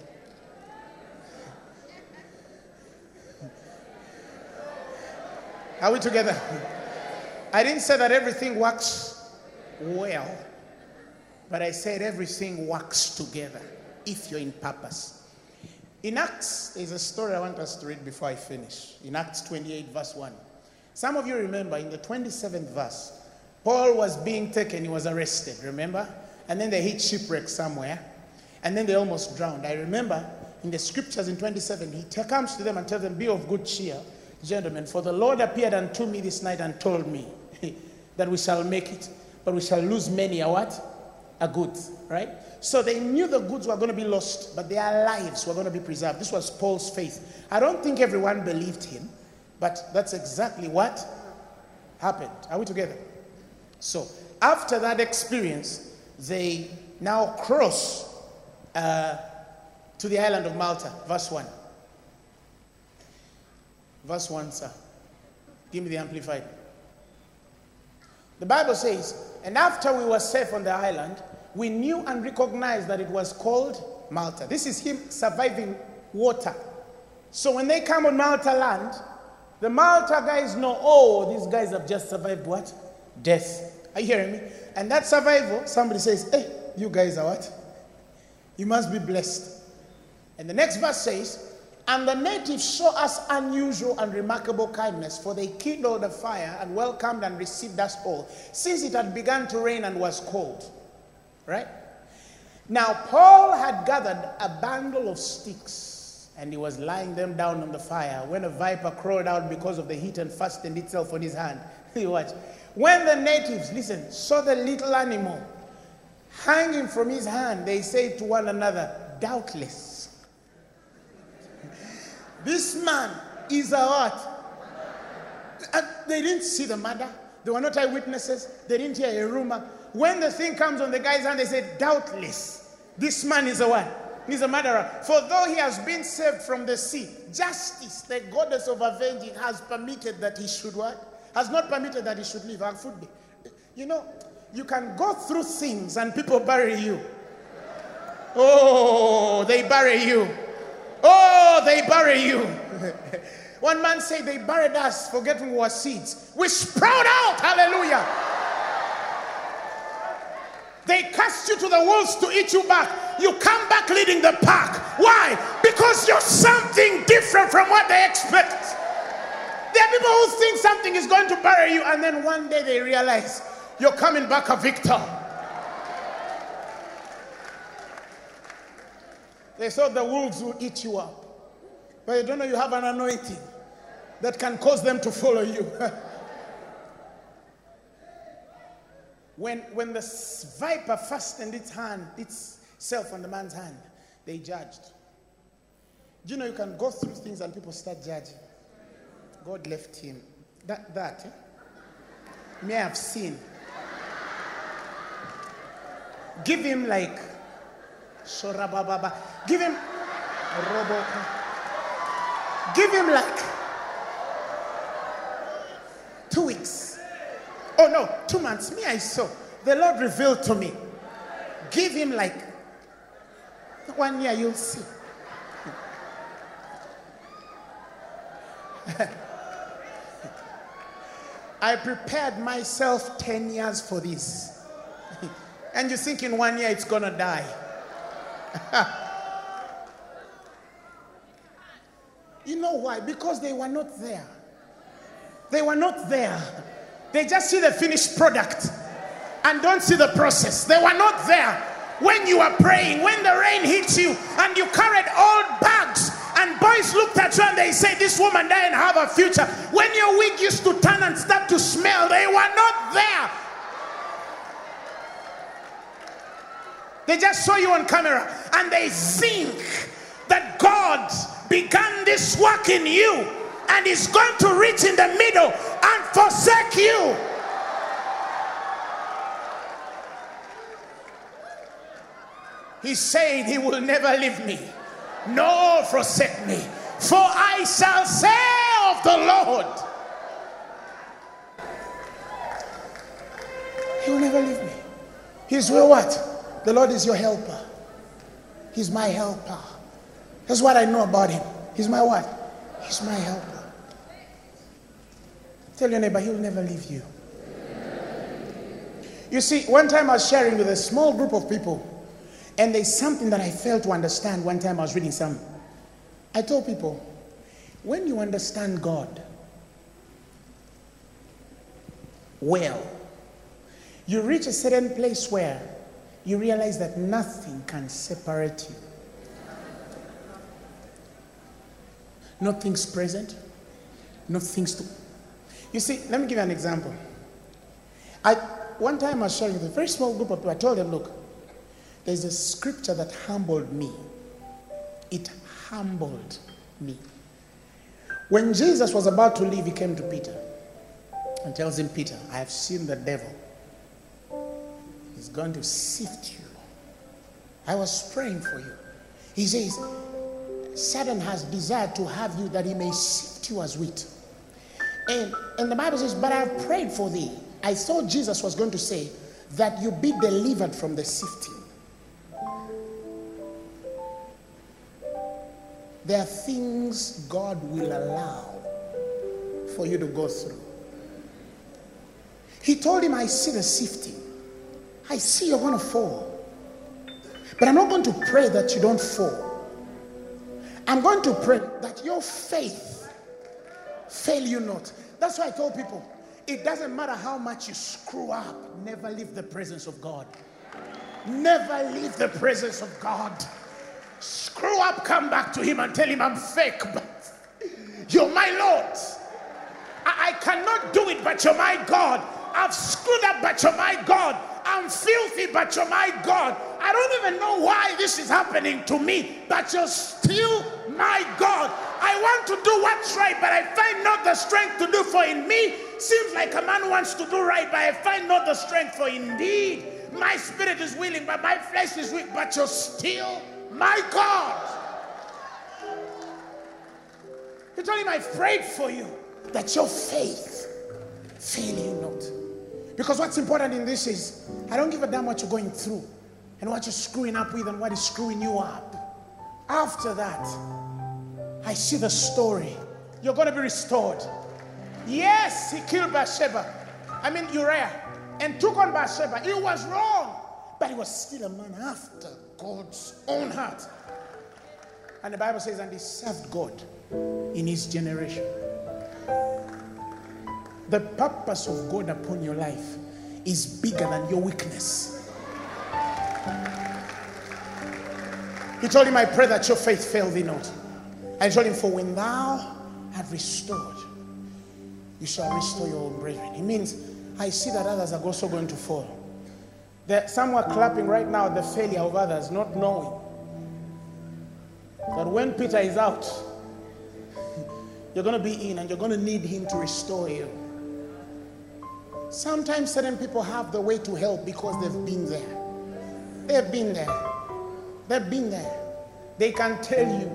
Are we together? I didn't say that everything works well, but I said everything works together if you're in purpose. In Acts, there's a story I want us to read before I finish. In Acts 28, verse 1. Some of you remember in the 27th verse, Paul was being taken, he was arrested, remember? And then they hit shipwreck somewhere, and then they almost drowned. I remember in the scriptures in 27, he comes to them and tells them, Be of good cheer, gentlemen, for the Lord appeared unto me this night and told me (laughs) that we shall make it, but we shall lose many a what? A goods, right? So they knew the goods were going to be lost, but their lives were going to be preserved. This was Paul's faith. I don't think everyone believed him, but that's exactly what happened. Are we together? So after that experience, they now cross uh, to the island of Malta. Verse 1. Verse 1, sir. Give me the amplified. The Bible says, and after we were safe on the island, we knew and recognized that it was called Malta. This is him surviving water. So when they come on Malta land, the Malta guys know, oh, these guys have just survived what? Death. Are you hearing me? And that survival, somebody says, hey, you guys are what? You must be blessed. And the next verse says, And the natives show us unusual and remarkable kindness, for they kindled a fire and welcomed and received us all, since it had begun to rain and was cold. Right? Now, Paul had gathered a bundle of sticks and he was lying them down on the fire when a viper crawled out because of the heat and fastened itself on his hand. (laughs) You watch. When the natives, listen, saw the little animal hanging from his hand, they said to one another, Doubtless, this man is a what? And they didn't see the murder. They were not eyewitnesses. They didn't hear a rumor. When the thing comes on the guy's hand, they said, Doubtless, this man is a what? He's a murderer. For though he has been saved from the sea, justice, the goddess of avenging, has permitted that he should what? Has not permitted that he should live. You know, you can go through things and people bury you. Oh, they bury you. Oh, they bury you. (laughs) One man said they buried us forgetting we were seeds. We sprout out. Hallelujah. They cast you to the wolves to eat you back. You come back leading the pack. Why? Because you're something different from what they expect. There are people who think something is going to bury you, and then one day they realize you're coming back a victor. They thought the wolves would eat you up. But they don't know you have an anointing that can cause them to follow you. (laughs) when, when the viper fastened its hand, itself on the man's hand, they judged. Do you know you can go through things and people start judging? God left him. That, that, eh? may have seen. Give him like Shorababa. Give him Roboka. Give him like two weeks. Oh no, two months. Me, I saw. The Lord revealed to me. Give him like one year, you'll see. (laughs) I prepared myself 10 years for this. (laughs) and you think in one year it's gonna die. (laughs) you know why? Because they were not there. They were not there. They just see the finished product and don't see the process. They were not there when you were praying, when the rain hits you and you carried old bags and boys looked at you and they say, This woman doesn't have a future. When your wig used to turn and start to smell, they were not there. They just saw you on camera and they think that God began this work in you and is going to reach in the middle and forsake you. He said he will never leave me nor forsake me. For I shall say of the Lord, He will never leave me. He's your what? The Lord is your helper. He's my helper. That's what I know about Him. He's my what? He's my helper. Tell your neighbor, He will never leave you. You see, one time I was sharing with a small group of people, and there's something that I failed to understand one time I was reading some. I told people, when you understand God well, you reach a certain place where you realize that nothing can separate you. Not things present, not things to. You see, let me give you an example. I, one time I was sharing with a very small group of people, I told them, look, there's a scripture that humbled me. It humbled me. When Jesus was about to leave, he came to Peter and tells him, Peter, I have seen the devil. He's going to sift you. I was praying for you. He says, Satan has desired to have you that he may sift you as wheat. And, and the Bible says, But I have prayed for thee. I thought Jesus was going to say that you be delivered from the sifting. There are things God will allow for you to go through. He told him, I see the sifting. I see you're going to fall. But I'm not going to pray that you don't fall. I'm going to pray that your faith fail you not. That's why I told people it doesn't matter how much you screw up, never leave the presence of God. Never leave the presence of God. Screw up, come back to Him and tell Him I'm fake, but you're my Lord. I, I cannot do it, but you're my God. I've screwed up, but you're my God. I'm filthy, but you're my God. I don't even know why this is happening to me, but you're still my God. I want to do what's right, but I find not the strength to do for in me. Seems like a man wants to do right, but I find not the strength for indeed. My spirit is willing, but my flesh is weak, but you're still my God. He told him, I prayed for you that your faith fail you. Because what's important in this is I don't give a damn what you're going through and what you're screwing up with and what is screwing you up. After that, I see the story. You're going to be restored. Yes, he killed Bathsheba. I mean Uriah, and took on Bathsheba. He was wrong, but he was still a man after God's own heart. And the Bible says, and he served God in his generation. The purpose of God upon your life is bigger than your weakness. He told him, I pray that your faith fail thee not. I told him, For when thou art restored, you shall restore your own brethren. It means I see that others are also going to fall. That some are clapping right now at the failure of others, not knowing that when Peter is out, (laughs) you're going to be in and you're going to need him to restore you. Sometimes certain people have the way to help because they've been there. They've been there. They've been there. They can tell you.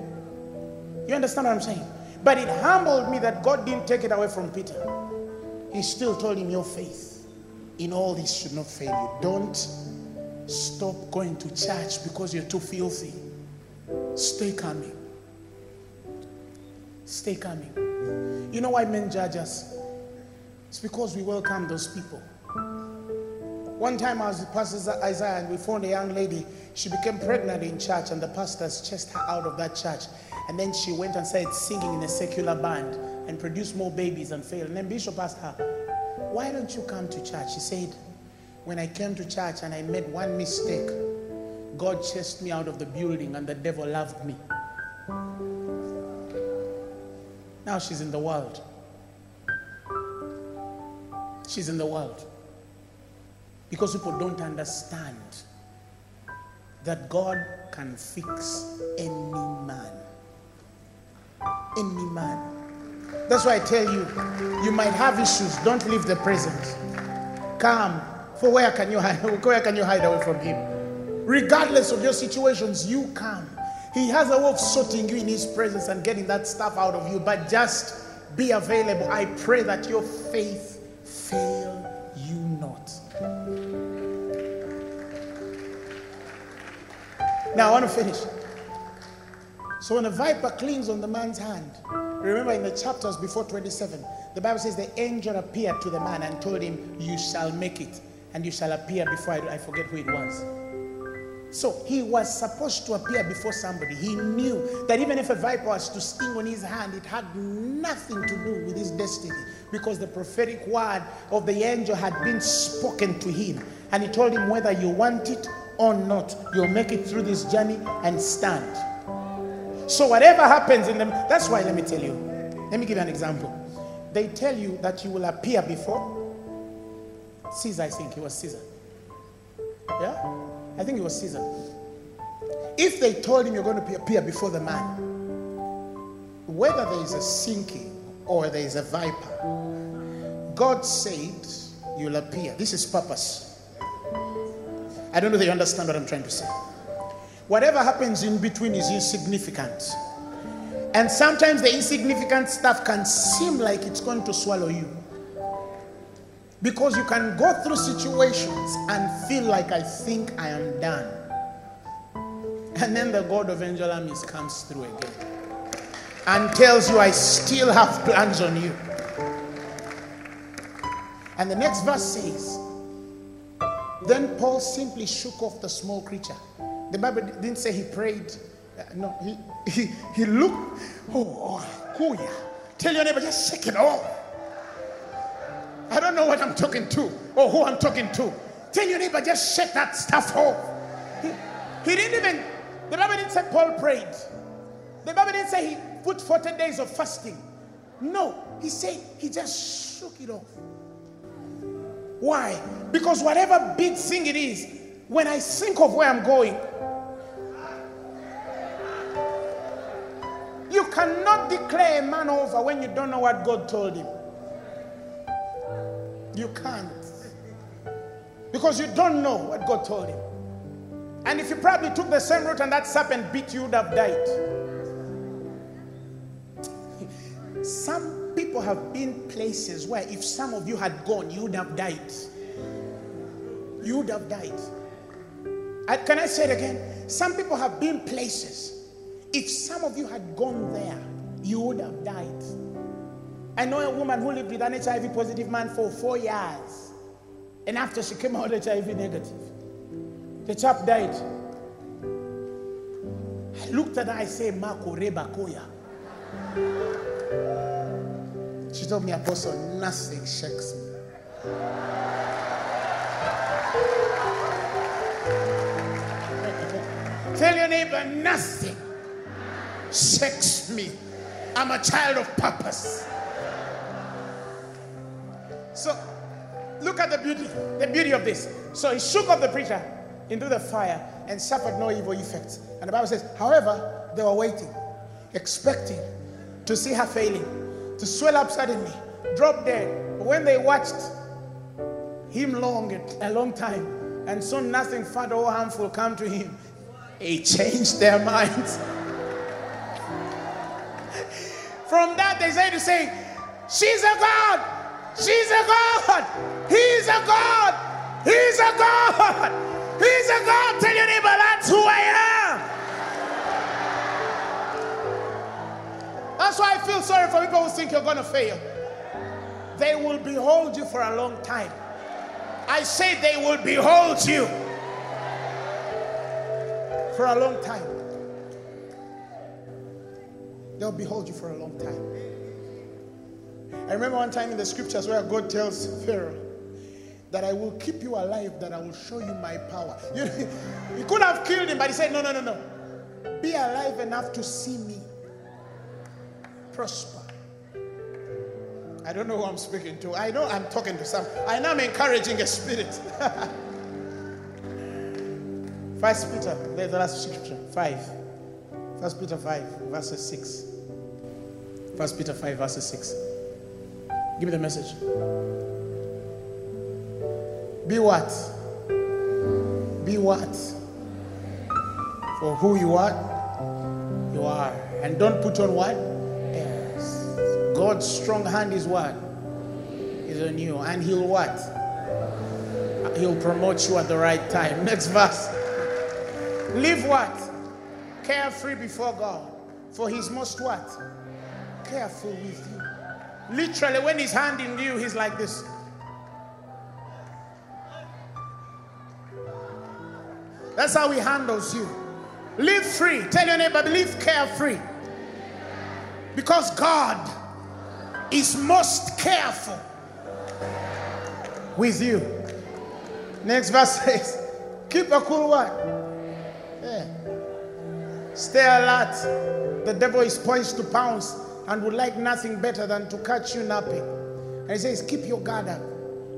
You understand what I'm saying? But it humbled me that God didn't take it away from Peter. He still told him, Your faith in all this should not fail you. Don't stop going to church because you're too filthy. Stay coming. Stay coming. You know why men judge us? It's because we welcome those people. One time I was with Pastor Isaiah and we found a young lady. She became pregnant in church and the pastors chased her out of that church. And then she went and started singing in a secular band and produced more babies and failed. And then Bishop asked her, Why don't you come to church? She said, When I came to church and I made one mistake, God chased me out of the building and the devil loved me. Now she's in the world. She's in the world. Because people don't understand that God can fix any man. Any man. That's why I tell you, you might have issues. Don't leave the present. Come. For where can you hide? (laughs) Where can you hide away from him? Regardless of your situations, you come. He has a way of sorting you in His presence and getting that stuff out of you. But just be available. I pray that your faith fail you not. Now, I want to finish. So, when a viper clings on the man's hand, remember in the chapters before 27, the Bible says the angel appeared to the man and told him, You shall make it, and you shall appear before I, I forget who it was. So he was supposed to appear before somebody. He knew that even if a viper was to sting on his hand, it had nothing to do with his destiny because the prophetic word of the angel had been spoken to him. And he told him whether you want it or not, you'll make it through this journey and stand. So whatever happens in them, that's why let me tell you. Let me give you an example. They tell you that you will appear before Caesar, I think it was Caesar. Yeah? I think it was Caesar. If they told him you're going to appear before the man, whether there is a sinking or there is a viper, God said you'll appear. This is purpose. I don't know if you understand what I'm trying to say. Whatever happens in between is insignificant. And sometimes the insignificant stuff can seem like it's going to swallow you. Because you can go through situations and feel like I think I am done. And then the God of angel armies comes through again and tells you, I still have plans on you. And the next verse says, Then Paul simply shook off the small creature. The Bible didn't say he prayed. Uh, no, he, he, he looked. Oh, oh, yeah. Tell your neighbor, just shake it off. I don't know what I'm talking to or who I'm talking to. Tell your neighbor, just shake that stuff off. He, he didn't even, the Bible didn't say Paul prayed. The Bible didn't say he put 40 days of fasting. No, he said he just shook it off. Why? Because whatever big thing it is, when I think of where I'm going, you cannot declare a man over when you don't know what God told him. You can't. Because you don't know what God told him. And if you probably took the same route and that serpent bit you, would have died. (laughs) Some people have been places where if some of you had gone, you would have died. You would have died. I, can I say it again? Some people have been places. If some of you had gone there, you would have died. I know a woman who lived with an HIV positive man for four years. And after she came out HIV negative, the chap died. I looked at her, I said, Marco Rebakoya. She told me, Apostle, nothing shakes me. (laughs) Tell your neighbor, nothing shakes me. I'm a child of purpose. So, look at the beauty, the beauty of this. So he shook off the preacher into the fire and suffered no evil effects. And the Bible says, however, they were waiting, expecting to see her failing, to swell up suddenly, drop dead. But when they watched him long, a long time, and saw nothing further or harmful come to him, he changed their (laughs) minds. From that, they say to say, She's a God. She's a God. He's a God. He's a God. He's a God. Tell your neighbor, that's who I am. That's why I feel sorry for people who think you're going to fail. They will behold you for a long time. I say they will behold you for a long time. They'll behold you for a long time. I remember one time in the scriptures where God tells Pharaoh that I will keep you alive, that I will show you my power. (laughs) You, you could have killed him, but he said, No, no, no, no. Be alive enough to see me prosper. I don't know who I'm speaking to. I know I'm talking to some. I know I'm encouraging a spirit. (laughs) First Peter, there's the last scripture, 5. First Peter 5, verses 6. First Peter 5, verses 6. Give me the message. Be what? Be what? For who you are You are. And don't put on what? God's strong hand is what? Is on you. And he'll what? He'll promote you at the right time. (laughs) Next verse. Live what? Carefree before God. For he's most what? Careful with you. Literally, when he's handing you, he's like this. That's how he handles you. Live free. Tell your neighbor, live carefree. Because God is most careful with you. Next verse says, keep a cool what? Yeah. Stay alert. The devil is poised to pounce and would like nothing better than to catch you napping. And he says, keep your guard up.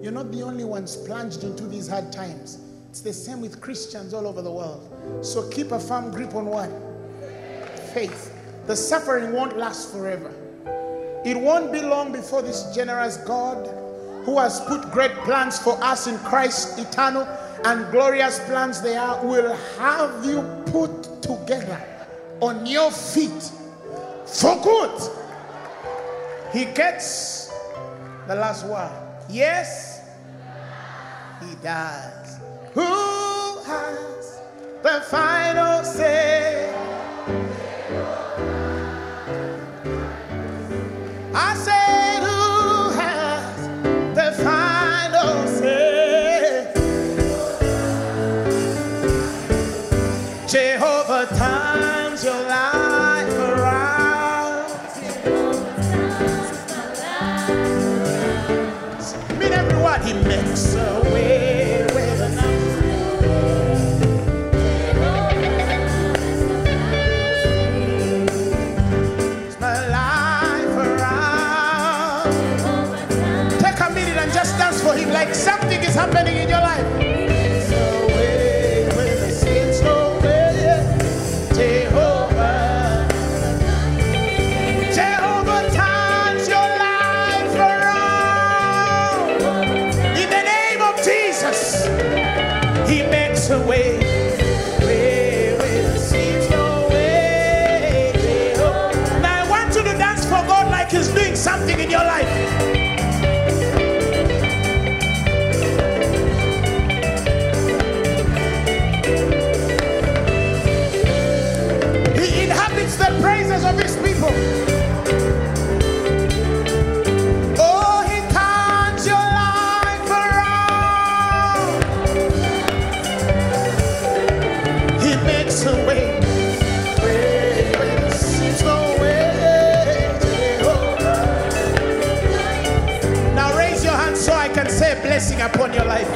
You're not the only ones plunged into these hard times. It's the same with Christians all over the world. So keep a firm grip on what? Faith. The suffering won't last forever. It won't be long before this generous God, who has put great plans for us in Christ, eternal and glorious plans they are, will have you put together on your feet for good. He gets the last word. Yes, he does. Who has the final say? Is happening in your life. So blessing upon your life.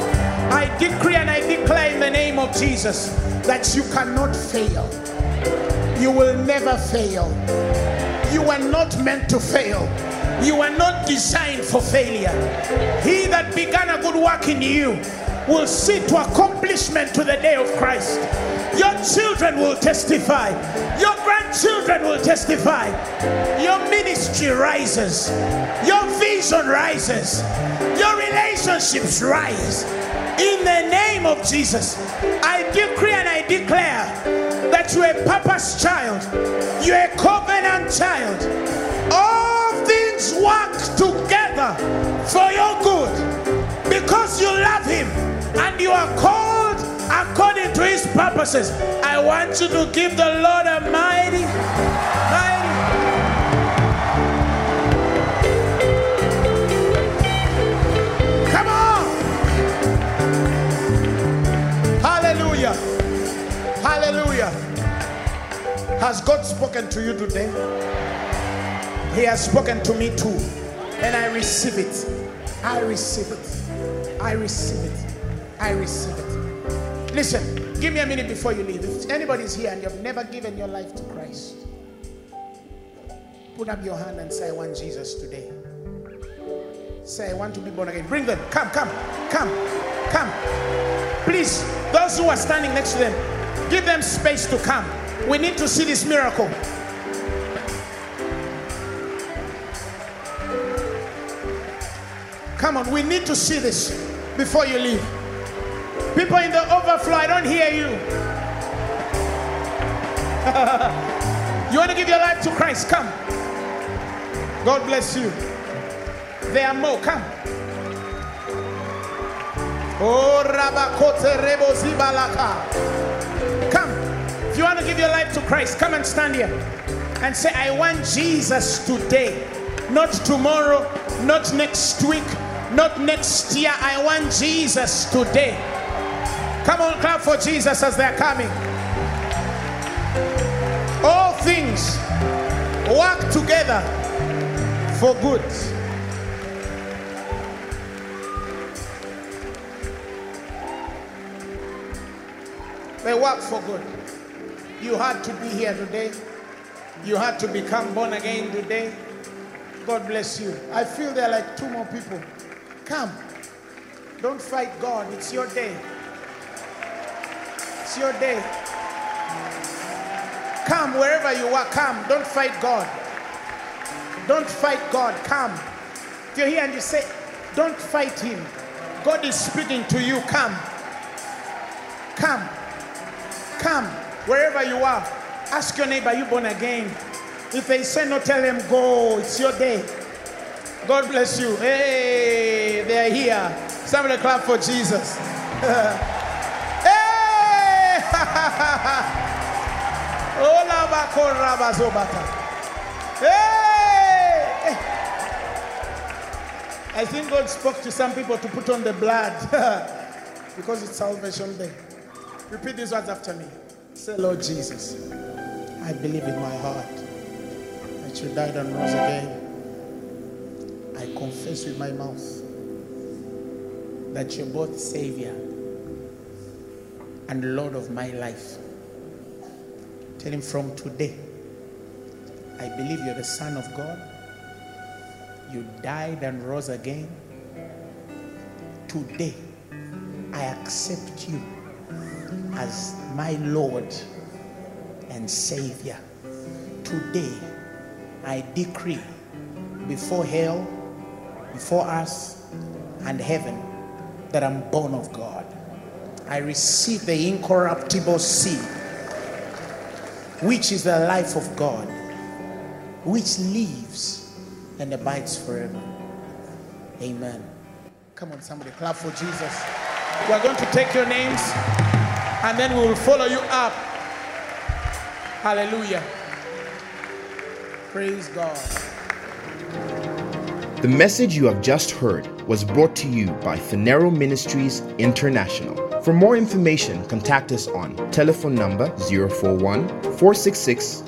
I decree and I declare in the name of Jesus that you cannot fail. You will never fail. You are not meant to fail. You are not designed for failure. He that began a good work in you will see to accomplishment to the day of Christ. Your children will testify. Your grandchildren will testify. Your ministry rises. Your vision rises. Your relationships rise. In the name of Jesus, I decree and I declare that you're a papa's child, you're a covenant child. All things work together for your good because you love Him and you are called according to His purposes. I want you to give the Lord a mighty, mighty. Has God spoken to you today? He has spoken to me too. And I receive it. I receive it. I receive it. I receive it. Listen, give me a minute before you leave. If anybody's here and you've never given your life to Christ, put up your hand and say, I want Jesus today. Say, I want to be born again. Bring them. Come, come, come, come. Please, those who are standing next to them, give them space to come. We need to see this miracle. Come on, we need to see this before you leave. People in the overflow, I don't hear you. (laughs) You want to give your life to Christ? Come. God bless you. There are more. Come. Oh, Rabakote Rebo Zibalaka. You want to give your life to Christ, come and stand here and say, I want Jesus today. Not tomorrow, not next week, not next year. I want Jesus today. Come on, clap for Jesus as they're coming. All things work together for good. They work for good. You had to be here today. You had to become born again today. God bless you. I feel there are like two more people. Come. Don't fight God. It's your day. It's your day. Come wherever you are. Come. Don't fight God. Don't fight God. Come. If you're here and you say, don't fight Him. God is speaking to you. Come. Come. Come. Wherever you are. Ask your neighbor, you born again? If they say no, tell them go. It's your day. God bless you. Hey, they're here. Somebody clap for Jesus. (laughs) hey! (laughs) Hey! I think God spoke to some people to put on the blood (laughs) because it's salvation day. Repeat these words after me. Say, Lord Jesus, I believe in my heart that you died and rose again. I confess with my mouth that you're both Savior and Lord of my life. Tell him from today, I believe you're the Son of God. You died and rose again. Today, I accept you as my Lord and Savior. Today, I decree before hell, before us, and heaven that I'm born of God. I receive the incorruptible seed, which is the life of God, which lives and abides forever. Amen. Come on, somebody, clap for Jesus. We're going to take your names and then we will follow you up. Hallelujah. Praise God. The message you have just heard was brought to you by Phaneroo Ministries International. For more information, contact us on telephone number 041 466